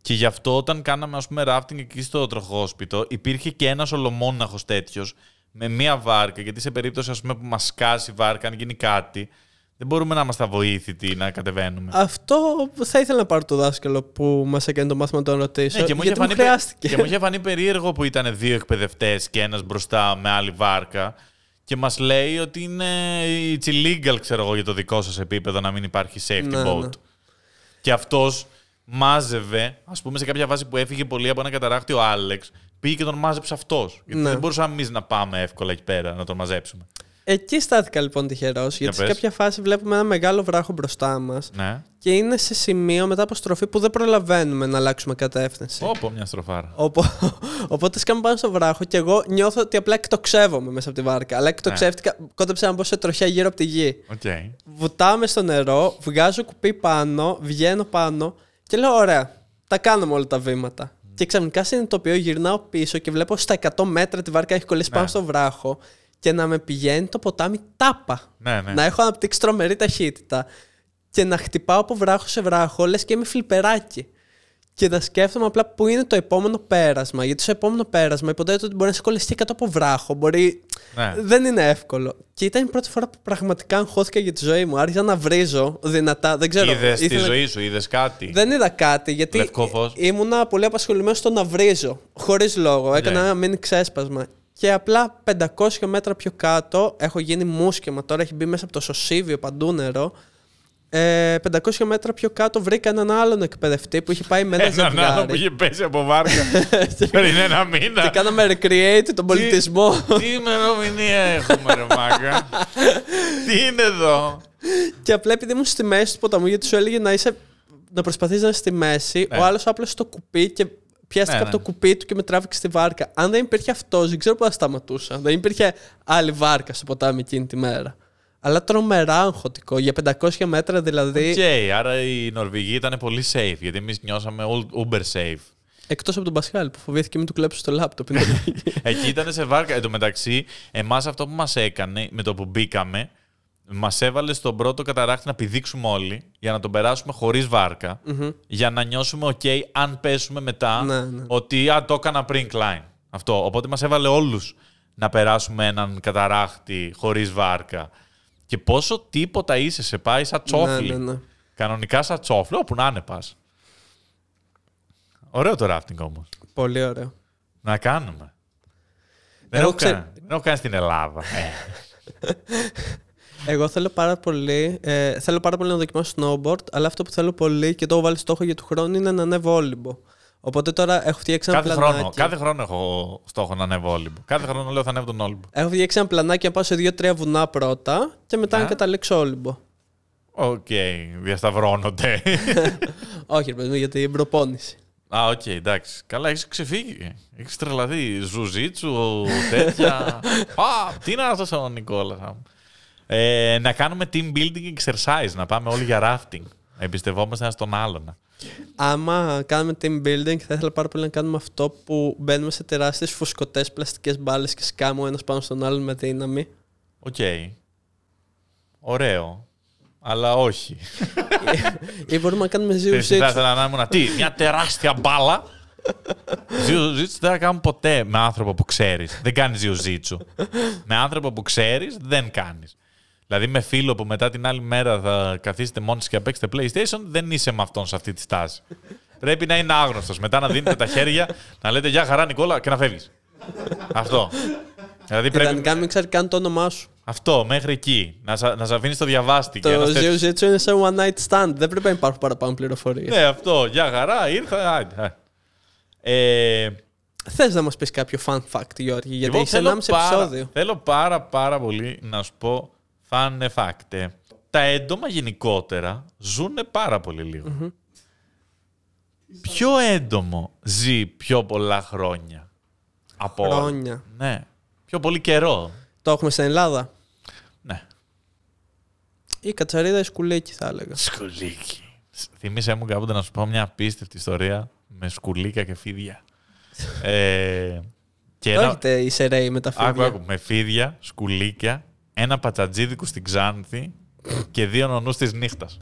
Και γι' αυτό όταν κάναμε ας πούμε rafting εκεί στο τροχόσπιτο, υπήρχε και ένας ολομόναχος τέτοιος με μία βάρκα. Γιατί σε περίπτωση ας πούμε, που μας σκάσει η βάρκα, αν γίνει κάτι, δεν μπορούμε να είμαστε αβοήθητοι να κατεβαίνουμε. Αυτό θα ήθελα να πάρω το δάσκαλο που μας έκανε το μάθημα να τον ρωτήσω. Ναι, και μου, είχε γιατί μου φανεί, πε- χρειάστηκε. και μου είχε φανεί περίεργο που ήταν δύο εκπαιδευτές και ένας μπροστά με άλλη βάρκα. Και μας λέει ότι είναι it's illegal, ξέρω εγώ, για το δικό σας επίπεδο να μην υπάρχει safety Ναι, boat. ναι. Και αυτός μάζευε, ας πούμε, σε κάποια φάση που έφυγε πολύ από ένα καταράκτη ο Άλεξ, πήγε και τον μάζεψε αυτός. Γιατί Ναι. δεν μπορούσαμε εμείς να πάμε εύκολα εκεί πέρα να τον μαζέψουμε. Εκεί στάθηκα λοιπόν τυχερός, γιατί σε πες. κάποια φάση βλέπουμε ένα μεγάλο βράχο μπροστά μας Ναι. και είναι σε σημείο μετά από στροφή που δεν προλαβαίνουμε να αλλάξουμε κατεύθυνση. Όπω μια στροφάρα. Οπο- Οπότε σκάμε πάνω στο βράχο και εγώ νιώθω ότι απλά εκτοξεύομαι μέσα από τη βάρκα. Αλλά εκτοξεύτηκα, κόντεψα να μπω σε τροχιά γύρω από τη γη. Οκ. Βουτάμε στο νερό, βγάζω κουπί πάνω, βγαίνω πάνω και λέω: Ωραία, τα κάνουμε όλα τα βήματα. Και ξαφνικά συνειδητοποιώ, γυρνάω πίσω και βλέπω στα 100 μέτρα τη βάρκα έχει κολλήσει πάνω Ναι. στο βράχο και να με πηγαίνει το ποτάμι τάπα. Ναι, ναι. Να έχω αναπτύξει τρομερή ταχύτητα και να χτυπάω από βράχο σε βράχο, λες και είμαι φλιπεράκι. Και να σκέφτομαι απλά πού είναι το επόμενο πέρασμα. Γιατί στο επόμενο πέρασμα υποτίθεται ότι μπορεί να σε κολλήσει και κάτω από βράχο. Μπορεί. Ναι. Δεν είναι εύκολο. Και ήταν η πρώτη φορά που πραγματικά αγχώθηκα για τη ζωή μου. Άρχισα να βρίζω δυνατά. Δεν ξέρω. Είδες τη ήθελα- ζωή σου, είδες κάτι; Δεν είδα κάτι γιατί Λευκό φως. ήμουνα πολύ απασχολημένο στο να βρίζω. Χωρίς λόγο. Έκανα Ναι. ένα μίνι ξέσπασμα. Και απλά 500 μέτρα πιο κάτω έχω γίνει μουσκεμα. Τώρα έχει μπει μέσα από το σωσίβιο παντού νερό. Ε, 500 μέτρα πιο κάτω βρήκα έναν άλλον εκπαιδευτή που είχε πάει με ένα Έναν άλλο που ζευγάρι. είχε πέσει από βάρκα πριν ένα μήνα. και κάναμε recreate τον πολιτισμό. Τι ημερομηνία έχουμε, ρε μάγκα; Τι είναι εδώ; και απλά επειδή ήμουν στη μέση του ποταμού, γιατί σου έλεγε να, είσαι, να προσπαθείς να είσαι στη μέση, Ναι. ο άλλος άπλωσε το κουπί και πιάστηκα Ναι, από το ναι. κουπί του και με τράβηξε στη βάρκα. Αν δεν υπήρχε αυτό, δεν ξέρω πού θα σταματούσα. Δεν υπήρχε άλλη βάρκα στο ποτάμι εκείνη τη μέρα. Αλλά τρομερά αγχωτικό. Για 500 μέτρα δηλαδή. Οκ, άρα οι Νορβηγοί ήταν πολύ safe, γιατί εμείς νιώσαμε all uber safe. Εκτός από τον Πασχάλ που φοβήθηκε μην του κλέψει το λάπτοπ. είναι Εκεί ήταν σε βάρκα. Εν τω μεταξύ, εμάς αυτό που μας έκανε με το που μπήκαμε, μας έβαλε στον πρώτο καταρράκτη να πηδήξουμε όλοι για να τον περάσουμε χωρίς βάρκα, για να νιώσουμε OK αν πέσουμε μετά Ναι, ναι. ότι α, το έκανα πριν κλάιν. Αυτό. Οπότε μας έβαλε όλους να περάσουμε έναν καταράκτη χωρίς βάρκα. Και πόσο τίποτα είσαι, σε πάει σαν τσόφλι. ναι, ναι. Κανονικά σαν τσόφλι, όπου να είναι πας. Ωραίο το ράφτινγκ όμως. Πολύ ωραίο. Να κάνουμε. Δεν Εγώ έχω, ξέ- κάνει, δεν έχω κάνει στην Ελλάδα. Ε. Εγώ θέλω πάρα πολύ, ε, θέλω πάρα πολύ να δοκιμάσω snowboard, αλλά αυτό που θέλω πολύ και το έχω βάλει στόχο για του χρόνου είναι να ανέβω όλυμπο. Οπότε τώρα έχω φτιάξει ένα κάθε, πλανάκι. χρόνο, κάθε χρόνο έχω στόχο να ανέβω όλυμπο. Κάθε χρόνο λέω θα ανέβω τον όλυμπο. Έχω φτιάξει ένα πλανάκι να πάω σε δύο-τρία βουνά πρώτα και μετά Ναι. να καταλήξω όλυμπο. Οκ, διασταυρώνονται. Όχι, ρε παιδί μου, για την προπόνηση. Α, οκ, εντάξει. Καλά, έχεις ξεφύγει. Έχεις τρελαθεί. Ζίου ζίτσου, τέτοια. Α, τι είναι αυτό ο Νικόλα. Ε, να κάνουμε team building exercise, να πάμε όλοι για rafting. Να εμπιστευόμαστε ένας στον άλλον. Άμα κάνουμε team building, θα ήθελα πάρα πολύ να κάνουμε αυτό που μπαίνουμε σε τεράστιες φουσκωτές πλαστικές μπάλες και σκάμε ο ένας πάνω στον άλλον με δύναμη. Οκ. Ωραίο. Αλλά όχι. Ή μπορούμε να κάνουμε Τι θα ζίου ήθελα να ήμουν. Τι, μια τεράστια μπάλα; Ζίου ζίτσου δεν θα κάνουμε ποτέ με άνθρωπο που ξέρεις. Δεν κάνεις ζίου ζίτσου. με άνθρωπο που ξέρεις, δεν κάνεις. Δηλαδή με φίλο που μετά την άλλη μέρα θα καθίσετε μόνοι σας και να παίξετε PlayStation, δεν είσαι με αυτόν σε αυτή τη στάση. Πρέπει να είναι άγνωστος. Μετά να δίνετε τα χέρια, να λέτε Γεια χαρά Νικόλα και να φεύγεις. Αυτό. Δηλαδή πρέπει. Ιδανικά μην ξέρει καν το όνομά σου. Αυτό, μέχρι εκεί. Να, σα, να σε αφήνει το διαβάστη. και Το ένας τέτοιος- ζύου είναι σε one night stand. Δεν πρέπει να υπάρχουν παραπάνω πληροφορίες. Ναι, αυτό. Γεια χαρά, ήρθα. άντε. Ε, Θες να μας πεις κάποιο fun fact, Γιώργη, γιατί λοιπόν, έχεις θέλω 1,5 πάρα- επεισόδιο. Θέλω πάρα πάρα πολύ να σου πω fun fact. ε. Τα έντομα γενικότερα ζουν πάρα πολύ λίγο. Ποιο έντομο ζει πιο πολλά χρόνια από όλα; Χρόνια. Ναι. Πιο πολύ καιρό. Το έχουμε στην Ελλάδα. Ναι. Ή κατσαρίδα ή σκουλίκι, θα έλεγα. Σκουλίκι. Θύμησέ μου κάποτε να σου πω μια απίστευτη ιστορία με σκουλίκα και φίδια. ε, και Το ένα, έχετε ισεραίοι με τα άκου, φίδια. άκου, με φίδια, σκουλίκια, ένα πατσατζίδικου στην Ξάνθη και δύο νονούς της νύχτας.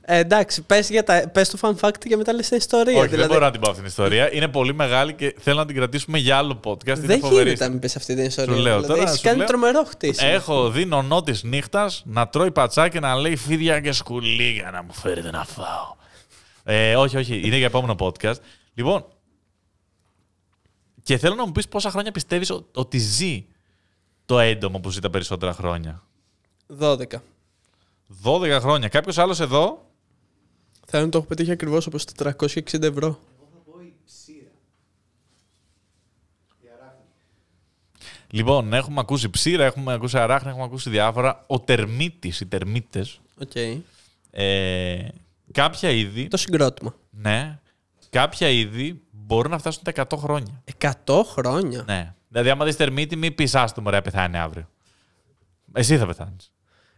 Ε, εντάξει, πες, για τα, πες το fun fact και μετά λες την ιστορία. Όχι, δεν μπορώ να την πω αυτήν την ιστορία. Είναι πολύ μεγάλη και θέλω να την κρατήσουμε για άλλο podcast. Είναι δεν φοβερή. γίνεται να μην πεις αυτή την ιστορία. Σου λέω δηλαδή, τώρα, έχεις σου κάνει λέω. τρομερό χτίσιμο. Έχω δει νονό της νύχτας να τρώει πατσά και να λέει φίδια και σκουλίγια να μου φέρετε να φάω. Ε, όχι, όχι, είναι για επόμενο podcast. Λοιπόν, και θέλω να μου πεις πόσα χρόνια πιστεύεις ο- ότι ζει το έντομο που ζει τα περισσότερα χρόνια. 12. 12 χρόνια. Κάποιος άλλος εδώ; Θέλω να το έχω πετύχει ακριβώς όπως 460 ευρώ. Λοιπόν, έχουμε ακούσει ψείρα, έχουμε ακούσει αράχνη, έχουμε ακούσει διάφορα. Ο τερμίτης, οι τερμίτες, Οκ. ε, κάποια είδη, Το συγκρότημα. ναι, κάποια είδη μπορούν να φτάσουν τα 100 χρόνια. 100 χρόνια; Ναι. Δηλαδή, άμα δεις τερμίτη, μην πεις άστο μωρέ, πεθάνει αύριο. Εσύ θα πεθάνεις.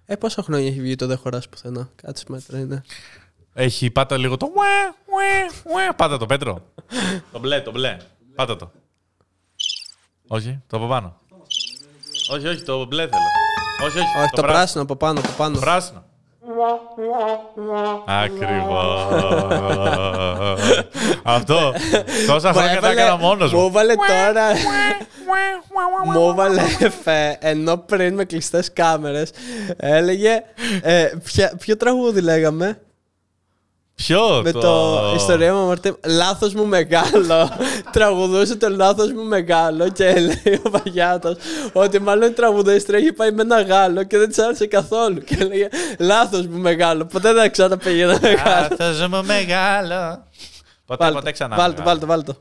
Ε, πόσα χρόνια έχει βγει το δεν χωράς πουθενά. Κάτσε μέτρα είναι. Έχει, πάτα λίγο το ουε, ουε, ουε. Πάτα το, Πέτρο. το μπλε, το μπλε. Πάτα το. Όχι, το από πάνω. όχι, όχι, το μπλε θέλω. Όχι, όχι, Όχι, το πράσινο από πάνω, από πάνω. Το πράσινο. Ακριβώς. Αυτό. Τόσα Μου χρόνια τα έβαλε- έκανα μόνος Μου μου. έβαλε τώρα. Μου έβαλε εφέ, ενώ πριν με κλειστές κάμερες έλεγε. ε, ποια- ποιο τραγούδι λέγαμε; Ποιο με το ιστορία μου αμαρτία. Λάθος μου μεγάλο. Τραγουδούσε το λάθος μου μεγάλο και λέει ο Βαγιάτο ότι μάλλον η τραγουδίστρια έχει πάει με ένα Γάλλο και δεν της άρεσε καθόλου. Και έλεγε Λάθος μου μεγάλο. Ποτέ δεν ξαναπήγε ένα μεγάλο. Άθος μου μεγάλο. Ποτέ, ποτέ ξανά. Βάλτο, βάλτο, βάλτο.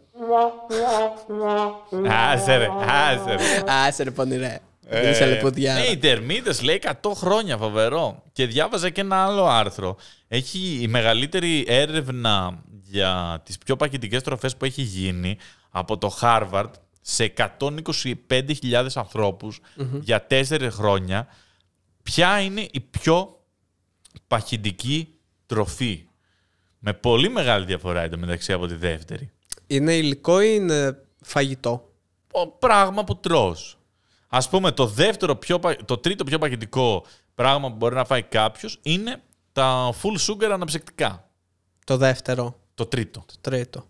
Άσε ρε, άσε ρε. Άσε ρε πονηρέ. Δεν είσαι λεπουδιά. Ναι, οι τερμίτες λέει 100 χρόνια, φοβερό. Και διάβαζα και ένα άλλο άρθρο. Έχει η μεγαλύτερη έρευνα για τις πιο παχυτικές τροφές που έχει γίνει από το Harvard σε 125.000 ανθρωπους για 4 χρόνια. Ποια είναι η πιο παχυντική τροφή; Με πολύ μεγάλη διαφορά εντωμεταξύ από τη δεύτερη. Είναι υλικό ή είναι φαγητό; Ο πράγμα που τρως. Ας πούμε το δεύτερο πιο, πα- το τρίτο πιο παχυντικό πράγμα που μπορεί να φάει κάποιος είναι τα full sugar αναψυκτικά. Το δεύτερο, Το τρίτο. το τρίτο.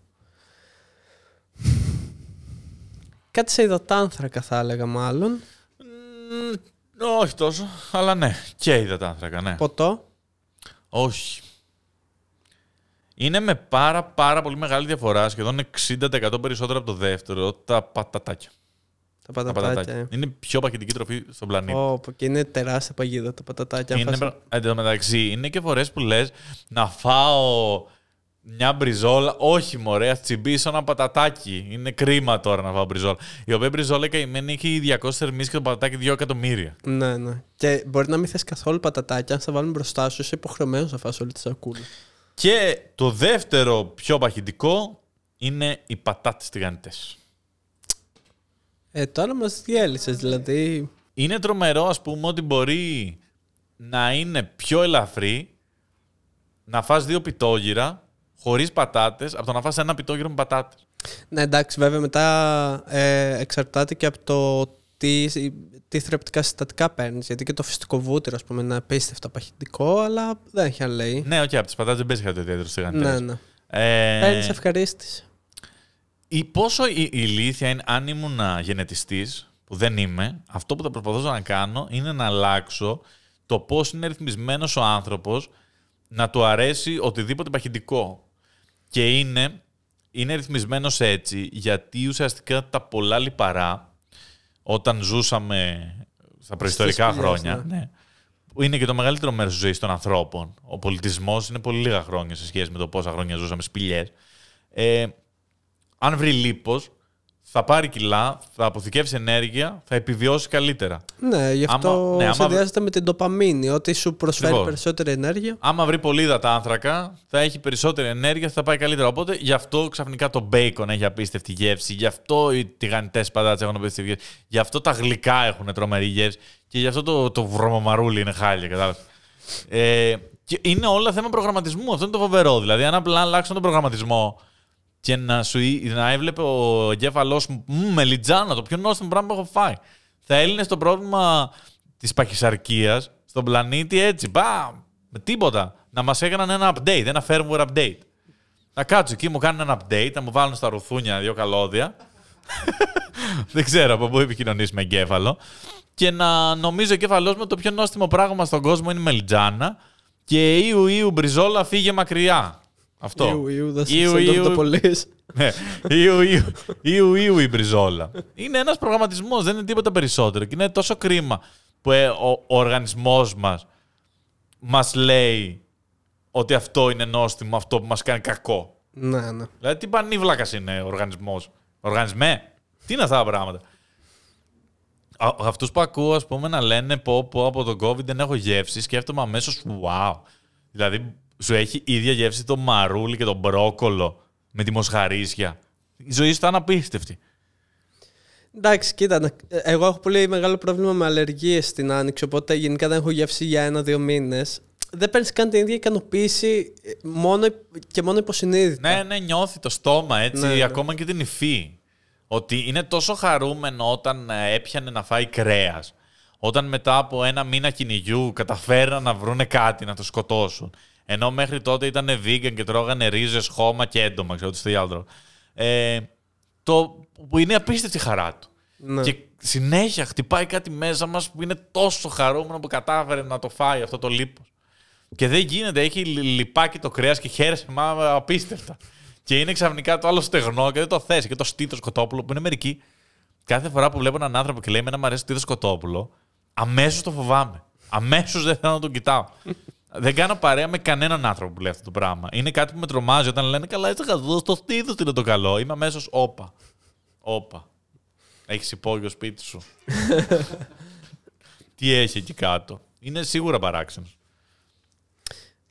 Κάτι σε υδατάνθρακα θα έλεγα μάλλον. Μμμ, όχι τόσο, αλλά ναι. Και υδατάνθρακα, ναι. Ποτό. Όχι. Είναι με πάρα πάρα πολύ μεγάλη διαφορά, σχεδόν 60% περισσότερο από το δεύτερο, τα πατατάκια. Τα Τα πατατάκια. πατατάκια. Είναι η πιο παχυντική τροφή στον πλανήτη. Ω, πω, και είναι τεράστια παγίδα τα πατατάκια. αν Είναι, φας- πρα- εν τω μεταξύ, είναι και φορές που λες να φάω μια μπριζόλα. Όχι, μωρέ, ας τσιμπήσω ένα πατατάκι. Είναι κρίμα τώρα να φάω μπριζόλα. Η οποία μπριζόλα η καημένη έχει 200 θερμίσεις και το πατατάκι 2 εκατομμύρια. Ναι, ναι. Και μπορεί να μην θες καθόλου πατατάκια, αν στα βάλουν μπροστά σου, είσαι υποχρεωμένος να φας όλη τη σακούλα. Και το δεύτερο πιο παχυντικό είναι οι πατάτες τηγανιτές. Ε, τώρα μας διέλυσε, δηλαδή. Είναι τρομερό, ας πούμε, ότι μπορεί να είναι πιο ελαφρύ να φας δύο πιτόγυρα χωρίς πατάτες από το να φας ένα πιτόγυρο με πατάτες. Ναι, εντάξει, βέβαια μετά ε, εξαρτάται και από το τι, τι θρεπτικά συστατικά παίρνεις. Γιατί και το φυσικό βούτυρο, ας πούμε, είναι απίστευτα παχυντικό, αλλά δεν έχει αν λέει. Ναι, όχι, από τις πατάτες δεν παίζει κάτι ιδιαίτερο στις τηγανιτές. Ναι, ναι. Ε, Παίρνεις ευχαρίστηση. η, πόσο η, η ηλίθεια είναι αν ήμουν γενετιστής, που δεν είμαι, αυτό που θα προσπαθούσα να κάνω είναι να αλλάξω το πώς είναι ρυθμισμένος ο άνθρωπος να του αρέσει οτιδήποτε παχυντικό. Και είναι, είναι ρυθμισμένος έτσι γιατί ουσιαστικά τα πολλά λιπαρά όταν ζούσαμε στα προϊστορικά σπηλιές, χρόνια, ναι. ναι, που είναι και το μεγαλύτερο μέρος της ζωής των ανθρώπων. Ο πολιτισμός είναι πολύ λίγα χρόνια σε σχέση με το πόσα χρόνια ζούσαμε σπηλιές. Ε, αν βρει λίπος, θα πάρει κιλά, θα αποθηκεύσει ενέργεια, θα επιβιώσει καλύτερα. Ναι, γι' αυτό Άμα- ναι, άμα- συνδυάζεται με την ντοπαμίνη. Ότι σου προσφέρει Λοιπόν. περισσότερη ενέργεια. Άμα βρει πολύ υδατάνθρακα, θα έχει περισσότερη ενέργεια, θα πάει καλύτερα. Οπότε γι' αυτό ξαφνικά το bacon έχει απίστευτη γεύση, γι' αυτό οι τηγανιτές πατάτες έχουν απίστευτη γεύση, γι' αυτό τα γλυκά έχουν τρομερή γεύση και γι' αυτό το, το βρωμομαρούλι είναι χάλια, κατάλαβες. Ε, και είναι όλα θέμα προγραμματισμού. Αυτό είναι το φοβερό. Δηλαδή, αν απλά αλλάξουν τον προγραμματισμό και να, σου, να έβλεπε ο εγκέφαλός μου «Μμμ, μελιτζάνα, το πιο νόστιμο πράγμα που έχω φάει. Θα έλυνε στο πρόβλημα της παχυσαρκίας στον πλανήτη έτσι. Μπαμ! Με τίποτα. Να μας έκαναν ένα update, ένα firmware update. Να κάτσω εκεί, μου κάνουν ένα update, να μου βάλουν στα ρουθούνια δύο καλώδια. Δεν ξέρω από πού επικοινωνήσει με εγκέφαλο. Και να νομίζω ο εγκέφαλός μου το πιο νόστιμο πράγμα στον κόσμο είναι η μελιτζάνα. Και ήου ήου μπριζόλα φύγε μακριά. Αυτό. Ιου, ιου, δεν Ιου, σε ιου. το πολύ. Ναι. Ιου, ιου, ιου, ιου η μπριζόλα. Είναι ένας προγραμματισμός, δεν είναι τίποτα περισσότερο. Και είναι τόσο κρίμα που ε, ο, ο οργανισμός μας μας λέει ότι αυτό είναι νόστιμο, αυτό που μας κάνει κακό. Ναι, ναι. Δηλαδή, τι πανίβλακας είναι ο οργανισμός. Οργανισμέ. Τι είναι αυτά τα πράγματα. Α- Αυτούς που ακούω, ας πούμε, να λένε πω, πω από τον COVID δεν έχω γεύση, σκέφτομαι αμέσως, wow. Δηλαδή, σου έχει ίδια γεύση το μαρούλι και το μπρόκολο με τη μοσχαρίσια. Η ζωή σου θα είναι απίστευτη. Εντάξει, κοίτα, να- εγώ έχω πολύ μεγάλο πρόβλημα με αλλεργίες στην άνοιξη, οπότε γενικά δεν έχω γεύση για ένα-δύο μήνες. Δεν παίρνεις καν την ίδια ικανοποίηση ε, μόνο, και μόνο υποσυνείδητα. Ναι, ναι, νιώθει το στόμα έτσι, Ναι, ναι. ακόμα και την υφή. Ότι είναι τόσο χαρούμενο όταν ε, έπιανε να φάει κρέας. Όταν μετά από ένα μήνα κυνηγιού καταφέραν να βρούνε κάτι να το σκοτώσουν. Ενώ μέχρι τότε ήταν vegan και τρώγανε ρίζες, χώμα και έντομα, ξέρω τι στο διάλογο. Ε, το που είναι απίστευτη χαρά του. Ναι. Και συνέχεια χτυπάει κάτι μέσα μας που είναι τόσο χαρούμενο που κατάφερε να το φάει αυτό το λίπος. Και δεν γίνεται, έχει λι- λιπάκι το κρέας και χαίρεσαι μα απίστευτα. Και είναι ξαφνικά το άλλο στεγνό και δεν το θες. Και το στήθος κοτόπουλο που είναι μερικοί. Κάθε φορά που βλέπω έναν άνθρωπο και λέει Εμένα μου αρέσει το στήθος κοτόπουλο, αμέσως το φοβάμαι. Αμέσως δεν θέλω να τον κοιτάω. Δεν κάνω παρέα με κανέναν άνθρωπο που λέει αυτό το πράγμα. Είναι κάτι που με τρομάζει όταν λένε Καλά, έτσι χαζός, στο στήθος είναι το καλό. Είμαι αμέσως όπα. Όπα. Έχεις υπόγειο σπίτι σου. Τι έχει εκεί κάτω. Είναι σίγουρα παράξενο.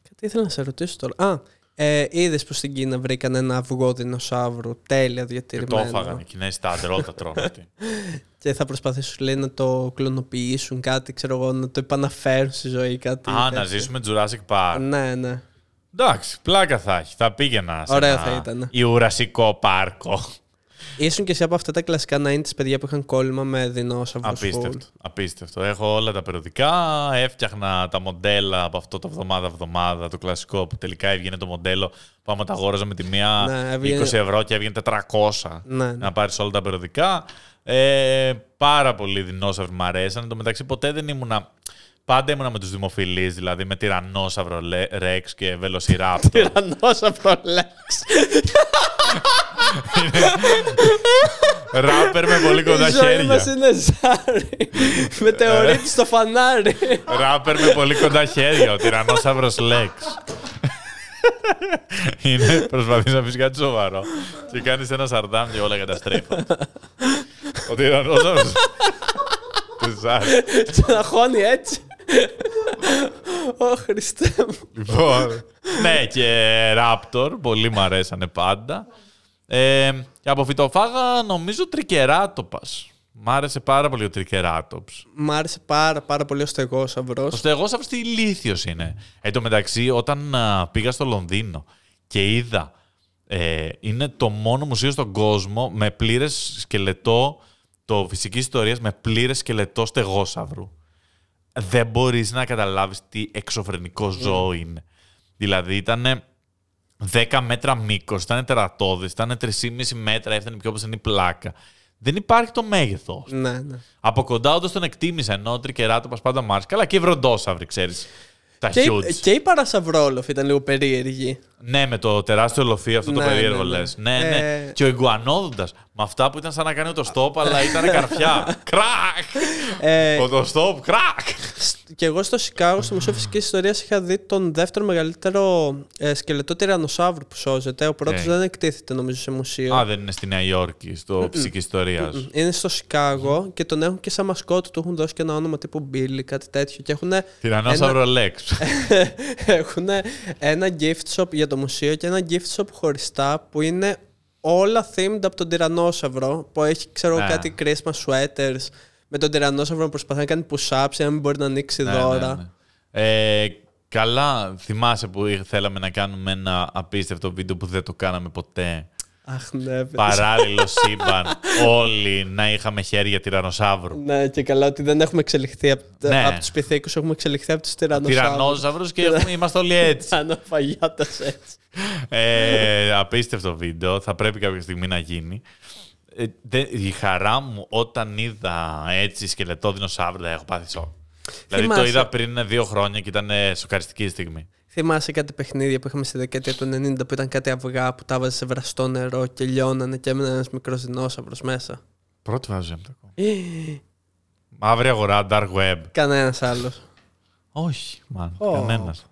Κάτι ήθελα να σε ρωτήσω τώρα. Α, Ε, Είδες που στην Κίνα βρήκαν ένα αυγό δεινοσαύρου τέλεια Και το διατηρημένο. έφαγαν. Οι Κινέζοι τα άντρα, όλα τα τρώνε αυτοί. Και θα προσπαθήσουν λέει, να το κλωνοποιήσουν κάτι, ξέρω εγώ, να το επαναφέρουν στη ζωή κάτι. Α, να τέτοιο. ζήσουμε Jurassic Park. Ναι, ναι. Εντάξει, πλάκα θα έχει. Θα πήγαινα σε Ωραίο ένα θα ήταν. Ιουρασικό πάρκο. Ήσουν και εσύ από αυτά τα κλασικά 90s παιδιά που είχαν κόλλημα με δεινόσαυρους. Απίστευτο. Απίστευτο. Έχω όλα τα περιοδικά. Έφτιαχνα τα μοντέλα από αυτό το εβδομάδα-εβδομάδα, το κλασικό που τελικά έβγαινε το μοντέλο. Πάμε τα αγόραζα με τη μία Ναι, έβγαινε- 20 ευρώ και έβγαινε 400. Ναι, ναι. Να πάρεις όλα τα περιοδικά. Ε, πάρα πολύ δεινόσαυροι μου αρέσαν. Εν τω μεταξύ ποτέ δεν ήμουνα. Πάντα ήμουνα με τους δημοφιλείς, δηλαδή με τυρανόσαυρο Ρεξ και Velociraptor. Τυρανόσαυρο λέξ. Ράπερ με πολύ κοντά Η ζωή μας χέρια. είναι ζάρι. Μετεωρίτη στο φανάρι. Ράπερ με πολύ κοντά χέρια, ο τυρανόσαυρος Λέξ. Είναι, προσπαθείς να πεις κάτι σοβαρό και κάνεις ένα σαρδάμ και όλα καταστρέφονται. ο τυρανόσαυρος... Τεσσάρι. Τσαναχώνει έτσι. Ω Χριστέ μου. Λοιπόν, ναι και Raptor, πολύ μου αρέσανε πάντα. Ε, και από φυτοφάγα νομίζω τρικεράτοπας. Μ' άρεσε πάρα πολύ ο τρικεράτοπς. Μ' άρεσε πάρα πάρα πολύ ο στεγόσαυρος. Ο στεγόσαυρος τι ηλίθιος είναι. Εν τω μεταξύ, όταν α, πήγα στο Λονδίνο και είδα, ε, είναι το μόνο μουσείο στον κόσμο με πλήρες σκελετό, το φυσικής ιστορίας, με πλήρες σκελετό στεγόσαυρου. Δεν μπορείς να καταλάβεις τι εξωφρενικό ζώο είναι. Δηλαδή ήταν 10 μέτρα μήκος, ήταν τερατώδες, ήταν 3,5 μέτρα, έφτανε πιο όπως είναι η πλάκα. Δεν υπάρχει το μέγεθος. Ναι, ναι. Από κοντά όντως τον εκτίμησα, ενώ ο τρικεράτοπα πάντα μ' άρεσε. Καλά, και οι βροντόσαυροι, ξέρεις. Τα Και, huge. η- και η παρασαυρόλοφ ήταν λίγο περίεργη. Ναι, με το τεράστιο λοφί, αυτό το Ναι, περίεργο ναι, ναι. λες. Ναι, ναι. Ε, Και ο Ιγκουανόδοντας. Με αυτά που ήταν σαν να κάνει το στόπ, αλλά ήταν καρφιά. κρακ! Ε, Ο το στόπ, κρακ! και εγώ στο Σικάγο, στο Μουσείο Φυσικής Ιστορίας, είχα δει τον δεύτερο μεγαλύτερο ε, σκελετό τυρανοσαύρου που σώζεται. Ο πρώτος Ναι. δεν εκτίθεται νομίζω σε μουσείο. Α, δεν είναι στη Νέα Υόρκη, στο ψυχική ιστορία. Είναι στο Σικάγο και τον έχουν και σαν μασκότ του έχουν δώσει και ένα όνομα τύπου Μπίλι, κάτι τέτοιο. Και έχουν Τυρανόσαυρο Λέξ. έχουν ένα gift shop για το μουσείο και ένα gift shop χωριστά που είναι όλα themed από τον τυρανόσαυρο που έχει ξέρω εγώ, Ναι. κάτι Christmas sweaters με τον τυρανόσαυρο να προσπαθεί να κάνει push-ups για να μην μπορεί να ανοίξει Ναι, δώρα. ναι, ναι. Ε, καλά, θυμάσαι που είχ- θέλαμε να κάνουμε ένα απίστευτο βίντεο που δεν το κάναμε ποτέ. Αχ ναι, παιδιά. Παράλληλο σύμπαν. Όλοι να είχαμε χέρια τυρανοσαύρου. Ναι, και καλά ότι δεν έχουμε εξελιχθεί από, Ναι. από τους πυθίκους, έχουμε εξελιχθεί από τους τυρανοσαύρους. Τυρανόσαυρου και έχουμε- είμαστε όλοι έτσι. Σαν φαγιάτας έτσι. ε, απίστευτο βίντεο. Θα πρέπει κάποια στιγμή να γίνει. Ε, δε- η χαρά μου όταν είδα έτσι σκελετό δεινοσαύρο, δεν έχω πάθει σοκ. Δηλαδή το Θυμάσαι. είδα πριν δύο χρόνια και ήταν ε, σοκαριστική στιγμή. Θυμάσαι κάτι παιχνίδια που είχαμε στη δεκαετία του 90 που ήταν κάτι αυγά που τα βάζε σε βραστό νερό και λιώνανε και έμενε ένας μικρός δεινόσαυρος μέσα; Πρώτη φορά ζωή μου το ακούω. Μαύρη αγορά, dark web. Κανένας άλλος. Όχι, μάλλον. Ω. Κανένας.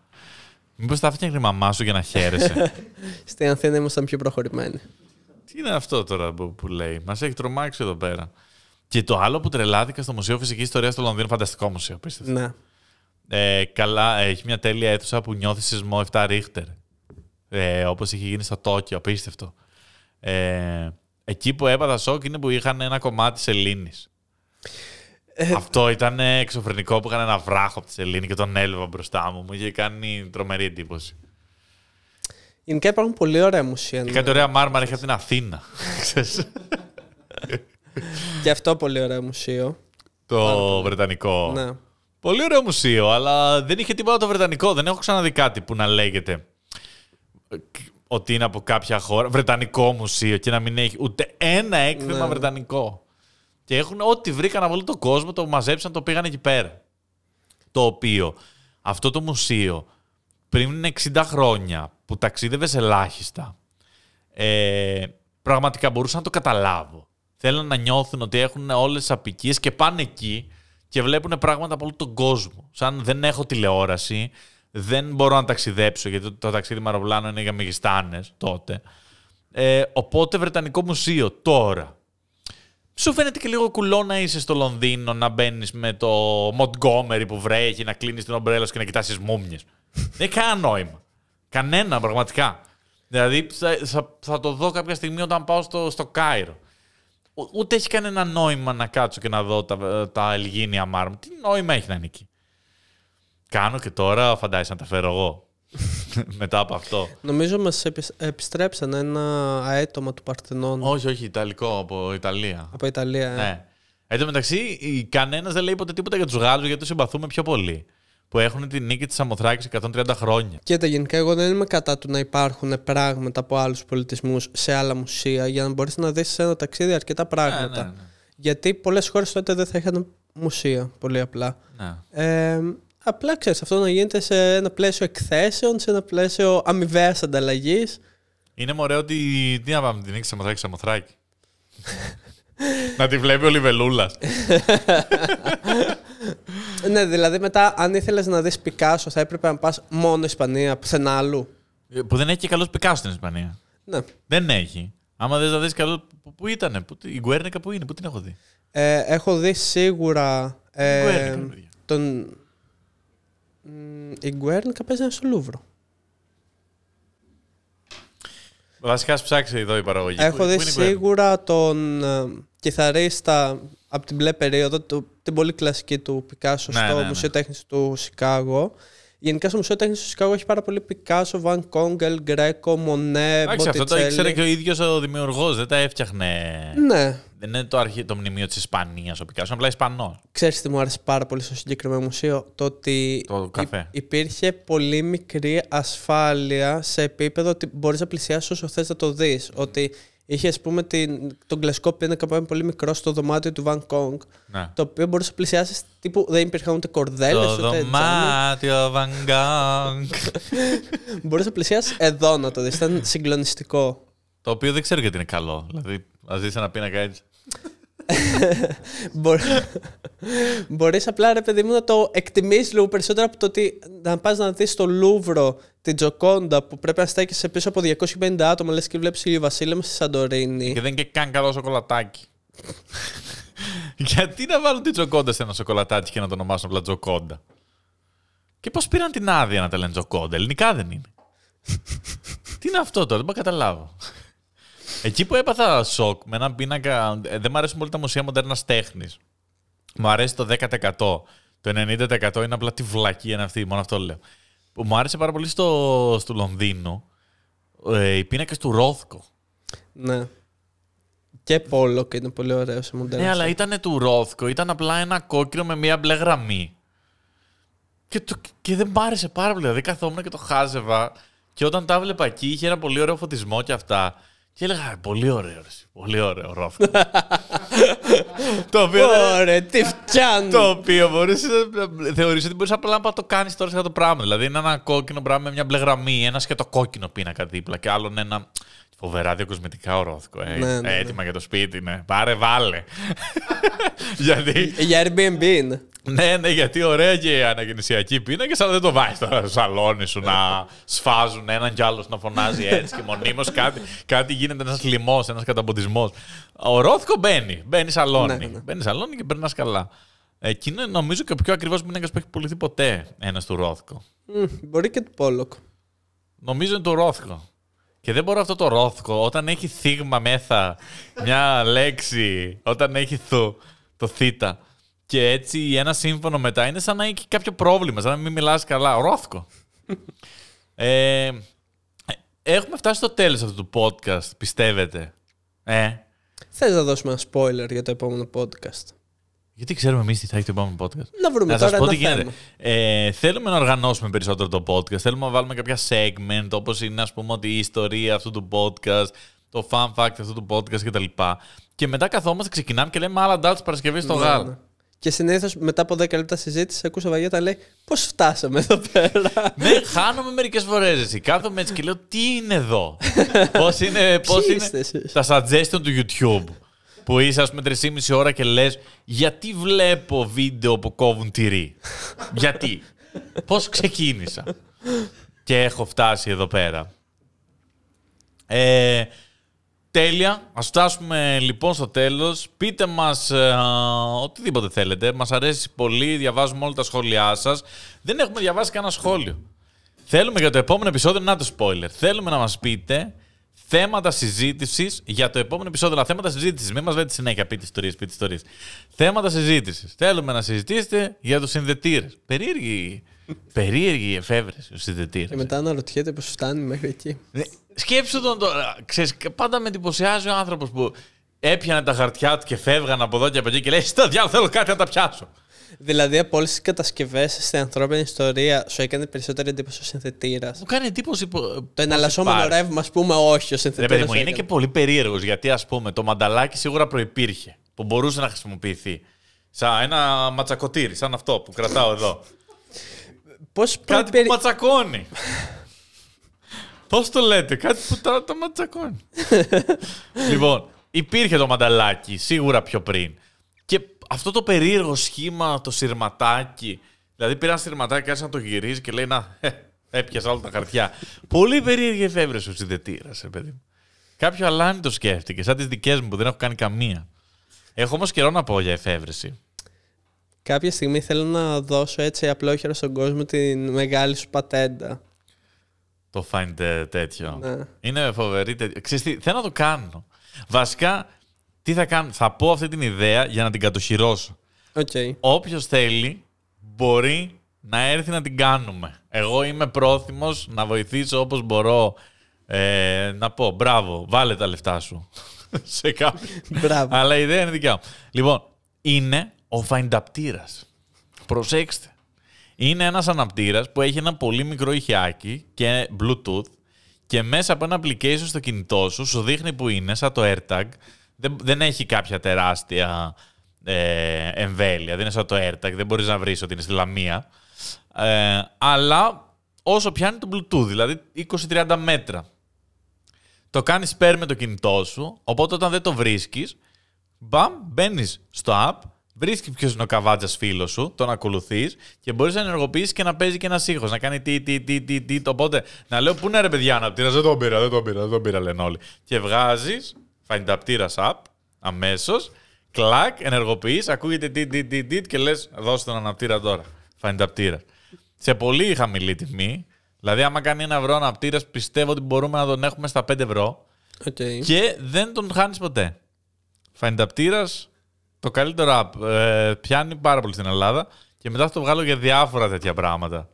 Μήπως τα έφτιαχνε η μαμά σου για να χαίρεσαι. Στην Αθήνα ήμασταν πιο προχωρημένοι. Τι είναι αυτό τώρα που, που λέει; Μας έχει τρομάξει εδώ πέρα. Και το άλλο που τρελάθηκα στο Μουσείο Φυσικής Ιστορίας στο Λονδίνο, φανταστικό μουσείο, πίστευτο. Ναι. Ε, καλά, έχει μια τέλεια αίθουσα που νιώθεις σεισμό 7 ρίχτερ. Ε, Όπως είχε γίνει στο Τόκιο, απίστευτο. Ε, εκεί που έπαθα σοκ είναι που είχαν ένα κομμάτι σελήνη. Ε, Αυτό ήταν εξωφρενικό που είχαν ένα βράχο από της σελήνη και τον έλβα μπροστά μου. Μου είχε κάνει τρομερή εντύπωση. Γενικά υπάρχουν πολύ ωραία μουσεία. Και ναι. κάτι ωραία μάρμαρα είχε από την Αθήνα. Ξέρεις. Και αυτό πολύ ωραίο μουσείο. το βρετανικό. Ναι. Πολύ ωραίο μουσείο, αλλά δεν είχε τίποτα το βρετανικό. Δεν έχω ξαναδεί κάτι που να λέγεται ότι είναι από κάποια χώρα. Βρετανικό μουσείο και να μην έχει ούτε ένα έκθεμα Ναι. βρετανικό. Και έχουν ό,τι βρήκαν από όλο τον κόσμο, το μαζέψαν, το πήγαν εκεί πέρα. Το οποίο αυτό το μουσείο πριν 60 χρόνια που ταξίδευες ελάχιστα, ε, πραγματικά μπορούσα να το καταλάβω. Θέλουν να νιώθουν ότι έχουν όλες τις απικίες και πάνε εκεί και βλέπουν πράγματα από όλο τον κόσμο. Σαν δεν έχω τηλεόραση, δεν μπορώ να ταξιδέψω γιατί το, το ταξίδι με αεροπλάνο είναι για μεγιστάνες τότε. Ε, οπότε Βρετανικό Μουσείο τώρα. Σου φαίνεται και λίγο κουλό να είσαι στο Λονδίνο, να μπαίνεις με το Montgomery που βρέχει, να κλείνεις την ομπρέλα σου και να κοιτάσει μούμιες. Δεν έχει κανένα νόημα. Κανένα, πραγματικά. Δηλαδή θα, θα, θα το δω κάποια στιγμή όταν πάω στο, στο Κάιρο. Ο- Ούτε έχει κανένα νόημα να κάτσω και να δω τα, τα Ελγίνια Μάρμ. Τι νόημα έχει να είναι εκεί; Κάνω και τώρα, φαντάζεσαι να τα φέρω εγώ. Μετά από αυτό. Νομίζω μας επισ- επιστρέψαν ένα αέτομα του Παρθενών όχι, όχι, Ιταλικό από Ιταλία. από Ιταλία. ε. Ναι. Εν τω μεταξύ, κανένας δεν λέει ποτέ τίποτα για τους Γάλλους γιατί τους συμπαθούμε πιο πολύ. Που έχουν την νίκη της Σαμοθράκη 130 χρόνια. Κοίτα, γενικά εγώ δεν είμαι κατά του να υπάρχουν πράγματα από άλλους πολιτισμούς σε άλλα μουσεία για να μπορείς να δεις σε ένα ταξίδι αρκετά πράγματα. ναι, ναι. Γιατί πολλές χώρες τότε δεν θα είχαν μουσεία, πολύ απλά. Ναι. Ε, απλά ξέρεις, αυτό να γίνεται σε ένα πλαίσιο εκθέσεων, σε ένα πλαίσιο αμοιβαίας ανταλλαγής. Είναι μωρέ ότι. Τι να πάμε, την νίκη της Σαμοθράκη Σαμοθράκη. να τη βλέπει ο Λιβελούλας. ναι, δηλαδή μετά, αν ήθελες να δεις Πικάσο, θα έπρεπε να πας μόνο Ισπανία, πουθενά αλλού. που δεν έχει και καλός Πικάσο στην Ισπανία. Ναι. Δεν έχει. Άμα δεν θα δεις καλό. Πού, πού ήτανε, πού, η Γκουέρνικα που είναι, πού την έχω δει. Ε, έχω δει σίγουρα. Ε, Γκουέρνικα, ρε παιδιά. τον. Μ, Η Γκουέρνικα παίζει στο Λούβρο. Βασικά, ας ψάξει εδώ η παραγωγή. Έχω Πού- δει πού είναι η Γκουέρνικα; σίγουρα τον ε, κιθαρίστα από την μπλε περίοδο, του- την πολύ κλασική του Πικάσο Ναι, στο ναι, ναι. Μουσείο Τέχνης του Σικάγο. Γενικά στο Μουσείο Τέχνης του Σικάγο έχει πάρα πολύ Πικάσο, Βαν Γκογκ, Ελ Γκρέκο, Μονέ, Εντάξει, αυτό το Μποτιτσέλι. ήξερε και ο ίδιος ο δημιουργός. Δεν τα έφτιαχνε. Ναι. Δεν είναι το, αρχι... το μνημείο της Ισπανίας ο Πικάσο, είναι απλά Ισπανός. Ξέρεις τι μου άρεσε πάρα πολύ στο συγκεκριμένο μουσείο, το ότι Το καφέ. υ- υπήρχε πολύ μικρή ασφάλεια σε επίπεδο ότι μπορείς να πλησιάσεις όσο θες να το δεις. Ότι είχες ας πούμε την, τον κλασικό πίνακα που είναι πολύ μικρό στο δωμάτιο του Van Kong, Ναι. το οποίο μπορούσε να πλησιάσεις τύπου δεν υπήρχαν ούτε κορδέλες Το ούτε τζάμι. δωμάτιο Βαγκάγκ. Μπορείς να πλησιάσεις εδώ να το δεις, ήταν συγκλονιστικό. το οποίο δεν ξέρω γιατί είναι καλό. Δηλαδή, ας δεις ένα πίνακα έτσι. Μπορείς, μπορείς απλά ρε παιδί μου να το εκτιμήσεις λίγο περισσότερο από το ότι να πας να δεις στο Λούβρο την Τζοκόντα που πρέπει να στέκεσαι πίσω από 250 άτομα λες και βλέπεις ηλιοβασίλεμα στη Σαντορίνη. Και δεν είναι και καν καλό σοκολατάκι. γιατί να βάλουν την τζοκόντα σε ένα σοκολατάκι και να το ονομάσουν απλά τζοκόντα; Και πώς πήραν την άδεια να τα λένε τζοκόντα; Ελληνικά δεν είναι. Τι είναι αυτό τώρα, δεν μπορώ να καταλάβω. Εκεί που έπαθα σοκ με έναν πίνακα. ε, Δεν μου αρέσουν πολύ τα μουσεία μοντέρνας τέχνης. Μου αρέσει το 10%. Το 90% είναι απλά τη βλακία είναι αυτή, μόνο αυτό λέω. Που μου άρεσε πάρα πολύ στο, στο Λονδίνο ε, οι πίνακες του Ρόθκο. Ναι. Και Πόλο και είναι πολύ ωραίο σε μοντέλο. Ναι, αλλά ήταν του Ρόθκο, ήταν απλά ένα κόκκινο με μία μπλε γραμμή. Και, το, και δεν μ' άρεσε πάρα πολύ. Δηλαδή καθόμουν και το χάζευα και όταν τα έβλεπα εκεί είχε ένα πολύ ωραίο φωτισμό και αυτά. Και έλεγα, «Ε, πολύ ωραίο, ρε, εσύ, πολύ ωραίο Ρόθκο. το οποίο, δεν- Ωραία, τι φτιάχνει. το οποίο μπορείς να θεωρείς ότι μπορείς απλά να το κάνεις τώρα σε αυτό το πράγμα. Δηλαδή είναι ένα κόκκινο πράγμα με μια μπλε γραμμή, ένα και το κόκκινο πίνακα δίπλα και άλλον ένα φοβερά διακοσμητικά ορόθκο. Ε, Ναι, ναι, ναι. Έτοιμα για το σπίτι, ναι. Πάρε, βάλε. γιατί, Για Airbnb είναι. ναι, ναι, γιατί ωραία και αναγεννησιακή πίνακα, αλλά δεν το βάζεις τώρα στο σαλόνι σου να σφάζουν έναν κι άλλος να φωνάζει έτσι και μονίμως κάτι, κάτι γίνεται ένας λοιμός, ένας καταμποντισμός. Ο Ρόθκο μπαίνει, μπαίνει σαλόνι. Ναι, ναι. Μπαίνει σαλόνι και περνάς καλά. Εκεί είναι νομίζω και ο πιο ακριβώ πίνακας που έχει πουληθεί ποτέ ένας του Ρόθκο. Μμ, Μπορεί και του Πόλοκ. Νομίζω είναι το Ρόθκο. Και δεν μπορώ αυτό το Ρόθκο όταν έχει θίγμα μέσα μια λέξη, όταν έχει το, το θήτα. Και έτσι ένα σύμφωνο μετά είναι σαν να έχει κάποιο πρόβλημα, σαν να μην μιλάς καλά. Ρόθκο. ε, έχουμε φτάσει στο τέλος αυτού του podcast, πιστεύετε. Ε, Θες να δώσουμε ένα spoiler για το επόμενο podcast; Γιατί ξέρουμε εμείς τι θα έχει το επόμενο podcast; Να βρούμε Να σας τώρα πω ένα τι γίνεται. θέμα. Ε, θέλουμε να οργανώσουμε περισσότερο το podcast. Θέλουμε να βάλουμε κάποια segment, όπως είναι ας πούμε ότι η ιστορία αυτού του podcast, το fun fact αυτού του podcast κτλ. Και μετά καθόμαστε, ξεκινάμε και λέμε άλλα ντάτς Παρασκευή στο Ναι, γάλα. ναι. Και συνήθως μετά από 10 λεπτά συζήτηση, ακούσα Βαγέτα λέει Πώς φτάσαμε εδώ πέρα; ναι, χάνομαι μερικές φορές εσύ. Κάθομαι έτσι και λέω τι είναι εδώ; πώς είναι, πώς Ποιοι είναι είστε εσείς; τα suggestion του YouTube. Που είσαι ας πούμε 3,5 ώρα και λες γιατί βλέπω βίντεο που κόβουν τυρί; γιατί; Πώς ξεκίνησα; και έχω φτάσει εδώ πέρα. Ε, τέλεια. Ας φτάσουμε λοιπόν στο τέλος. Πείτε μας ε, οτιδήποτε θέλετε. Μας αρέσει πολύ. Διαβάζουμε όλα τα σχόλιά σας. Δεν έχουμε διαβάσει κανένα σχόλιο. Θέλουμε για το επόμενο επεισόδιο, να το spoiler. Θέλουμε να μας πείτε θέματα συζήτησης για το επόμενο επεισόδιο. Αλλά θέματα συζήτησης. Μην μας λέτε συνέχεια πείτε ιστορίες, πείτε ιστορίες. Θέματα συζήτησης. Θέλουμε να συζητήσετε για τους συνδετήρες. Περίεργη, περίεργη εφεύρεση ο συνδετήρε. Και μετά αναρωτιέται πώς φτάνει μέχρι εκεί. Ναι, Σκέψου τον τώρα. Ξέρεις, πάντα με εντυπωσιάζει ο άνθρωπος που έπιανε τα χαρτιά του και φεύγαν από εδώ και από εκεί και λέει: Στο διάλογο θέλω κάτι να τα πιάσω. Δηλαδή από όλες τις κατασκευές στην ανθρώπινη ιστορία σου έκανε περισσότερη εντύπωση ο συνθετήρας. Μου κάνει εντύπωση που. Το εναλλασσόμενο ρεύμα, ας πούμε, όχι ο Ρε συνθετήρας. παιδί μου, είναι και πολύ περίεργος γιατί ας πούμε το μανταλάκι σίγουρα προπήρχε που μπορούσε να χρησιμοποιηθεί. Σαν ένα ματσακοτήρι, σαν αυτό που κρατάω εδώ. Πώς Κάτι που ματσακώνει. Πώς το λέτε, κάτι που το, το ματσακώνει. λοιπόν, υπήρχε το μανταλάκι σίγουρα πιο πριν. Και αυτό το περίεργο σχήμα, το σειρματάκι. Δηλαδή πήρα ένα σειρματάκι και άρχισε να το γυρίζει και λέει Να, ε, έπιασα όλα τα χαρτιά. Πολύ περίεργη εφεύρεση ο συνδετήρα, ε, παιδί μου. Κάποιο αλάνι το σκέφτηκε, σαν τις δικές μου που δεν έχω κάνει καμία. Έχω όμως καιρό να πω για εφεύρεση. Κάποια στιγμή θέλω να δώσω έτσι απλόχερα στον κόσμο την μεγάλη σου πατέντα. Το find ε, τέτοιο. Ναι. Είναι φοβερή τέτοιο. Ξέρεις τι, θέλω να το κάνω. Βασικά, τι θα κάνω. Θα πω αυτή την ιδέα για να την κατοχυρώσω. Οκ. Όποιος θέλει μπορεί να έρθει να την κάνουμε. Εγώ είμαι πρόθυμος να βοηθήσω όπως μπορώ. Ε, να πω, μπράβο, βάλε τα λεφτά σου. Σε κάποιον. Μπράβο. Αλλά η ιδέα είναι δικιά μου. Λοιπόν, είναι ο φαϊνταπτήρας. Προσέξτε. Είναι ένας αναπτήρας που έχει ένα πολύ μικρό ηχιάκι και Bluetooth και μέσα από ένα application στο κινητό σου σου δείχνει που είναι, σαν το AirTag. Δεν, δεν έχει κάποια τεράστια ε, εμβέλεια, δεν είναι σαν το AirTag, δεν μπορείς να βρεις ότι είναι στη Λαμία. Ε, αλλά όσο πιάνει το Bluetooth, δηλαδή 20-30 μέτρα. Το κάνεις pair με το κινητό σου, οπότε όταν δεν το βρίσκεις, μπαμ, μπαίνεις στο app, βρίσκει ποιος είναι ο καβάτζας φίλος σου, τον ακολουθείς και μπορείς να ενεργοποιήσεις και να παίζει και ένα ήχο. Να κάνει τι, τι, τι, τι, τι. Οπότε να λέω πού είναι ρε παιδιά αναπτήρα, δεν τον πήρα, δεν τον πήρα, δεν τον πήρα, λένε όλοι. Και βγάζεις φαϊνταπτήρα app αμέσως, κλακ, ενεργοποιείς, ακούγεται τι, τι, τι, τι και λες δώσε τον αναπτήρα τώρα. Find απτήρα. Σε πολύ χαμηλή τιμή. Δηλαδή, άμα κάνει ένα ευρώ αναπτήρας, πιστεύω ότι μπορούμε να τον έχουμε στα 5 ευρώ Οκ. και δεν τον χάνεις ποτέ. Find απτήρα, το καλύτερο app. Ε, πιάνει πάρα πολύ στην Ελλάδα και μετά θα το βγάλω για διάφορα τέτοια πράγματα.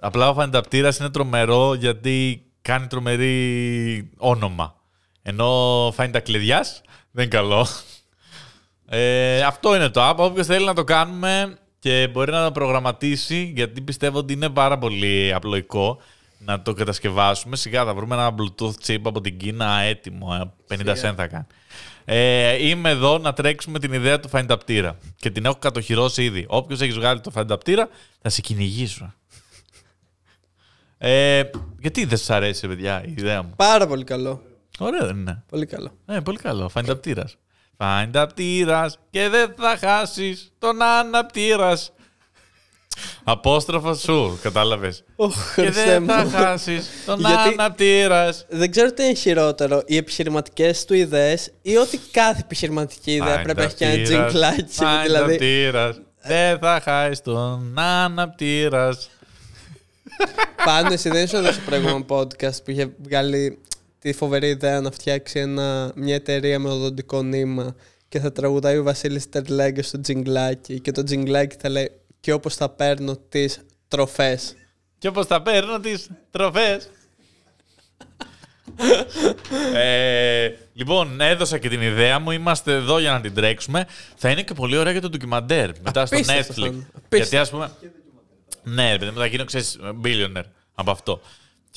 Απλά ο find απτήρα είναι τρομερό γιατί κάνει τρομερή όνομα. Ενώ find τα κλειδιά, δεν είναι καλό. Ε, αυτό είναι το app. Όποιος θέλει να το κάνουμε και μπορεί να το προγραμματίσει, γιατί πιστεύω ότι είναι πάρα πολύ απλοϊκό να το κατασκευάσουμε. Σιγά θα βρούμε ένα Bluetooth chip από την Κίνα έτοιμο. ε, 50 cent θα κάνει. Ε, είμαι εδώ να τρέξουμε την ιδέα του φαϊνταπτήρα. Και την έχω κατοχυρώσει ήδη. Όποιος έχεις βγάλει το φαϊνταπτήρα, θα σε κυνηγήσω. Ε, γιατί δεν σας αρέσει, παιδιά, η ιδέα μου; Πάρα πολύ καλό. Ωραία, δεν είναι. Πολύ καλό. Ε, πολύ καλό. Φαϊνταπτήρα. Φαϊνταπτήρα και δεν θα χάσεις τον αναπτήρας. Απόστροφος σου, κατάλαβες. Ωχ, Και Χριστέ δεν μου. θα χάσεις τον Γιατί- αναπτήρας. Δεν ξέρω τι είναι χειρότερο, οι επιχειρηματικές του ιδέες ή ότι κάθε επιχειρηματική ιδέα πρέπει να έχει και ένα τζιγκλάκι. Δηλαδή, Φαϊνταπτήρα. Δεν θα χάσεις τον αναπτήρας. πάνω εσύ δεν ήσουν εδώ στο προηγούμενο podcast που είχε βγάλει τη φοβερή ιδέα να φτιάξει ένα, μια εταιρεία με οδοντικό νήμα και θα τραγουδάει ο Βασίλης Τερλέγκε στο τζιγκλάκι και το τζιγκλάκι θα λέει και όπως θα παίρνω τις τροφές. Και όπως θα παίρνω τις τροφές. ε, λοιπόν, έδωσα και την ιδέα μου. Είμαστε εδώ για να την τρέξουμε. Θα είναι και πολύ ωραία για το ντοκιμαντέρ. Μετά στο Απίστευτο Netflix. θα είναι. Απίστευτο. Γιατί ας πούμε... Ναι, ρε παιδί μου, θα γίνω, ξέρεις, billionaire από αυτό.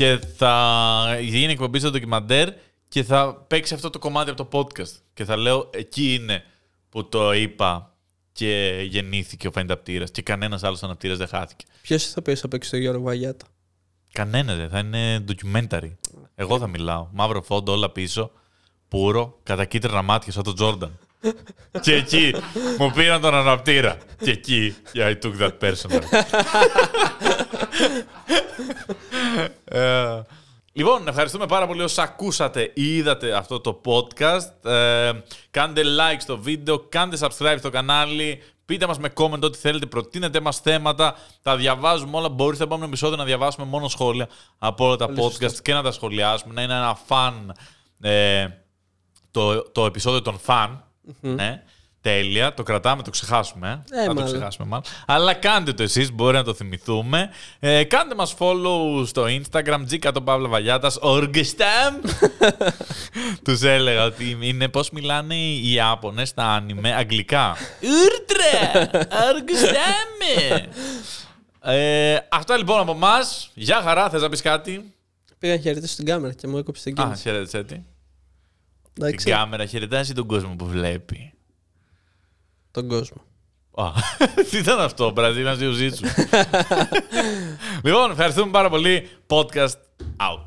Και θα γίνει εκπομπή στο ντοκιμαντέρ και θα παίξει αυτό το κομμάτι από το podcast. Και θα λέω, εκεί είναι που το είπα και γεννήθηκε ο φαϊνταπτήρας και κανένας άλλος αναπτήρας δεν χάθηκε. Ποιος ηθοποιός θα παίξει το Γιώργο Βαγιάτα; Κανένα δεν. Θα είναι documentary. Εγώ θα μιλάω. Μαύρο φόντο, όλα πίσω. Πούρο, κατά κίτρινα μάτια σαν τον Τζόρνταν. και εκεί μου πήραν τον αναπτήρα. Και εκεί, yeah, I took that personal. Ε, λοιπόν, ευχαριστούμε πάρα πολύ όσοι ακούσατε ή είδατε αυτό το podcast. Ε, κάντε like στο βίντεο, κάντε subscribe στο κανάλι, Πείτε μας με comment ό,τι θέλετε, προτείνετε μας θέματα. Τα διαβάζουμε όλα. Μπορεί στο επόμενο επεισόδιο να διαβάσουμε μόνο σχόλια από όλα τα podcast και να τα σχολιάσουμε. Να είναι ένα φαν ε, το, το επεισόδιο των φαν. Ναι. Τέλεια, το κρατάμε, το ξεχάσουμε. Ε, θα το μάλλον. ξεχάσουμε μάλλον. Αλλά κάντε το εσείς, μπορεί να το θυμηθούμε. Ε, κάντε μας follow στο Instagram, G το Παύλα Βαλιάτας, Orgestam. Τους έλεγα ότι είναι πώς μιλάνε οι Ιάπωνες στα άνιμε αγγλικά. Ουρτρε, Orgestam. Ε, αυτά λοιπόν από εμά. Γεια χαρά, θες να πεις κάτι; Πήγα να χαιρετήσω την κάμερα και μου έκοψε την Α, κίνηση. χαιρέτησε έτσι. Την Εντάξει, κάμερα χαιρετάς ή τον κόσμο που βλέπει. Uuuh. Τι ήταν αυτό, Μπραζίνα, α το ζήσουμε. Λοιπόν, ευχαριστούμε πάρα πολύ. Podcast out.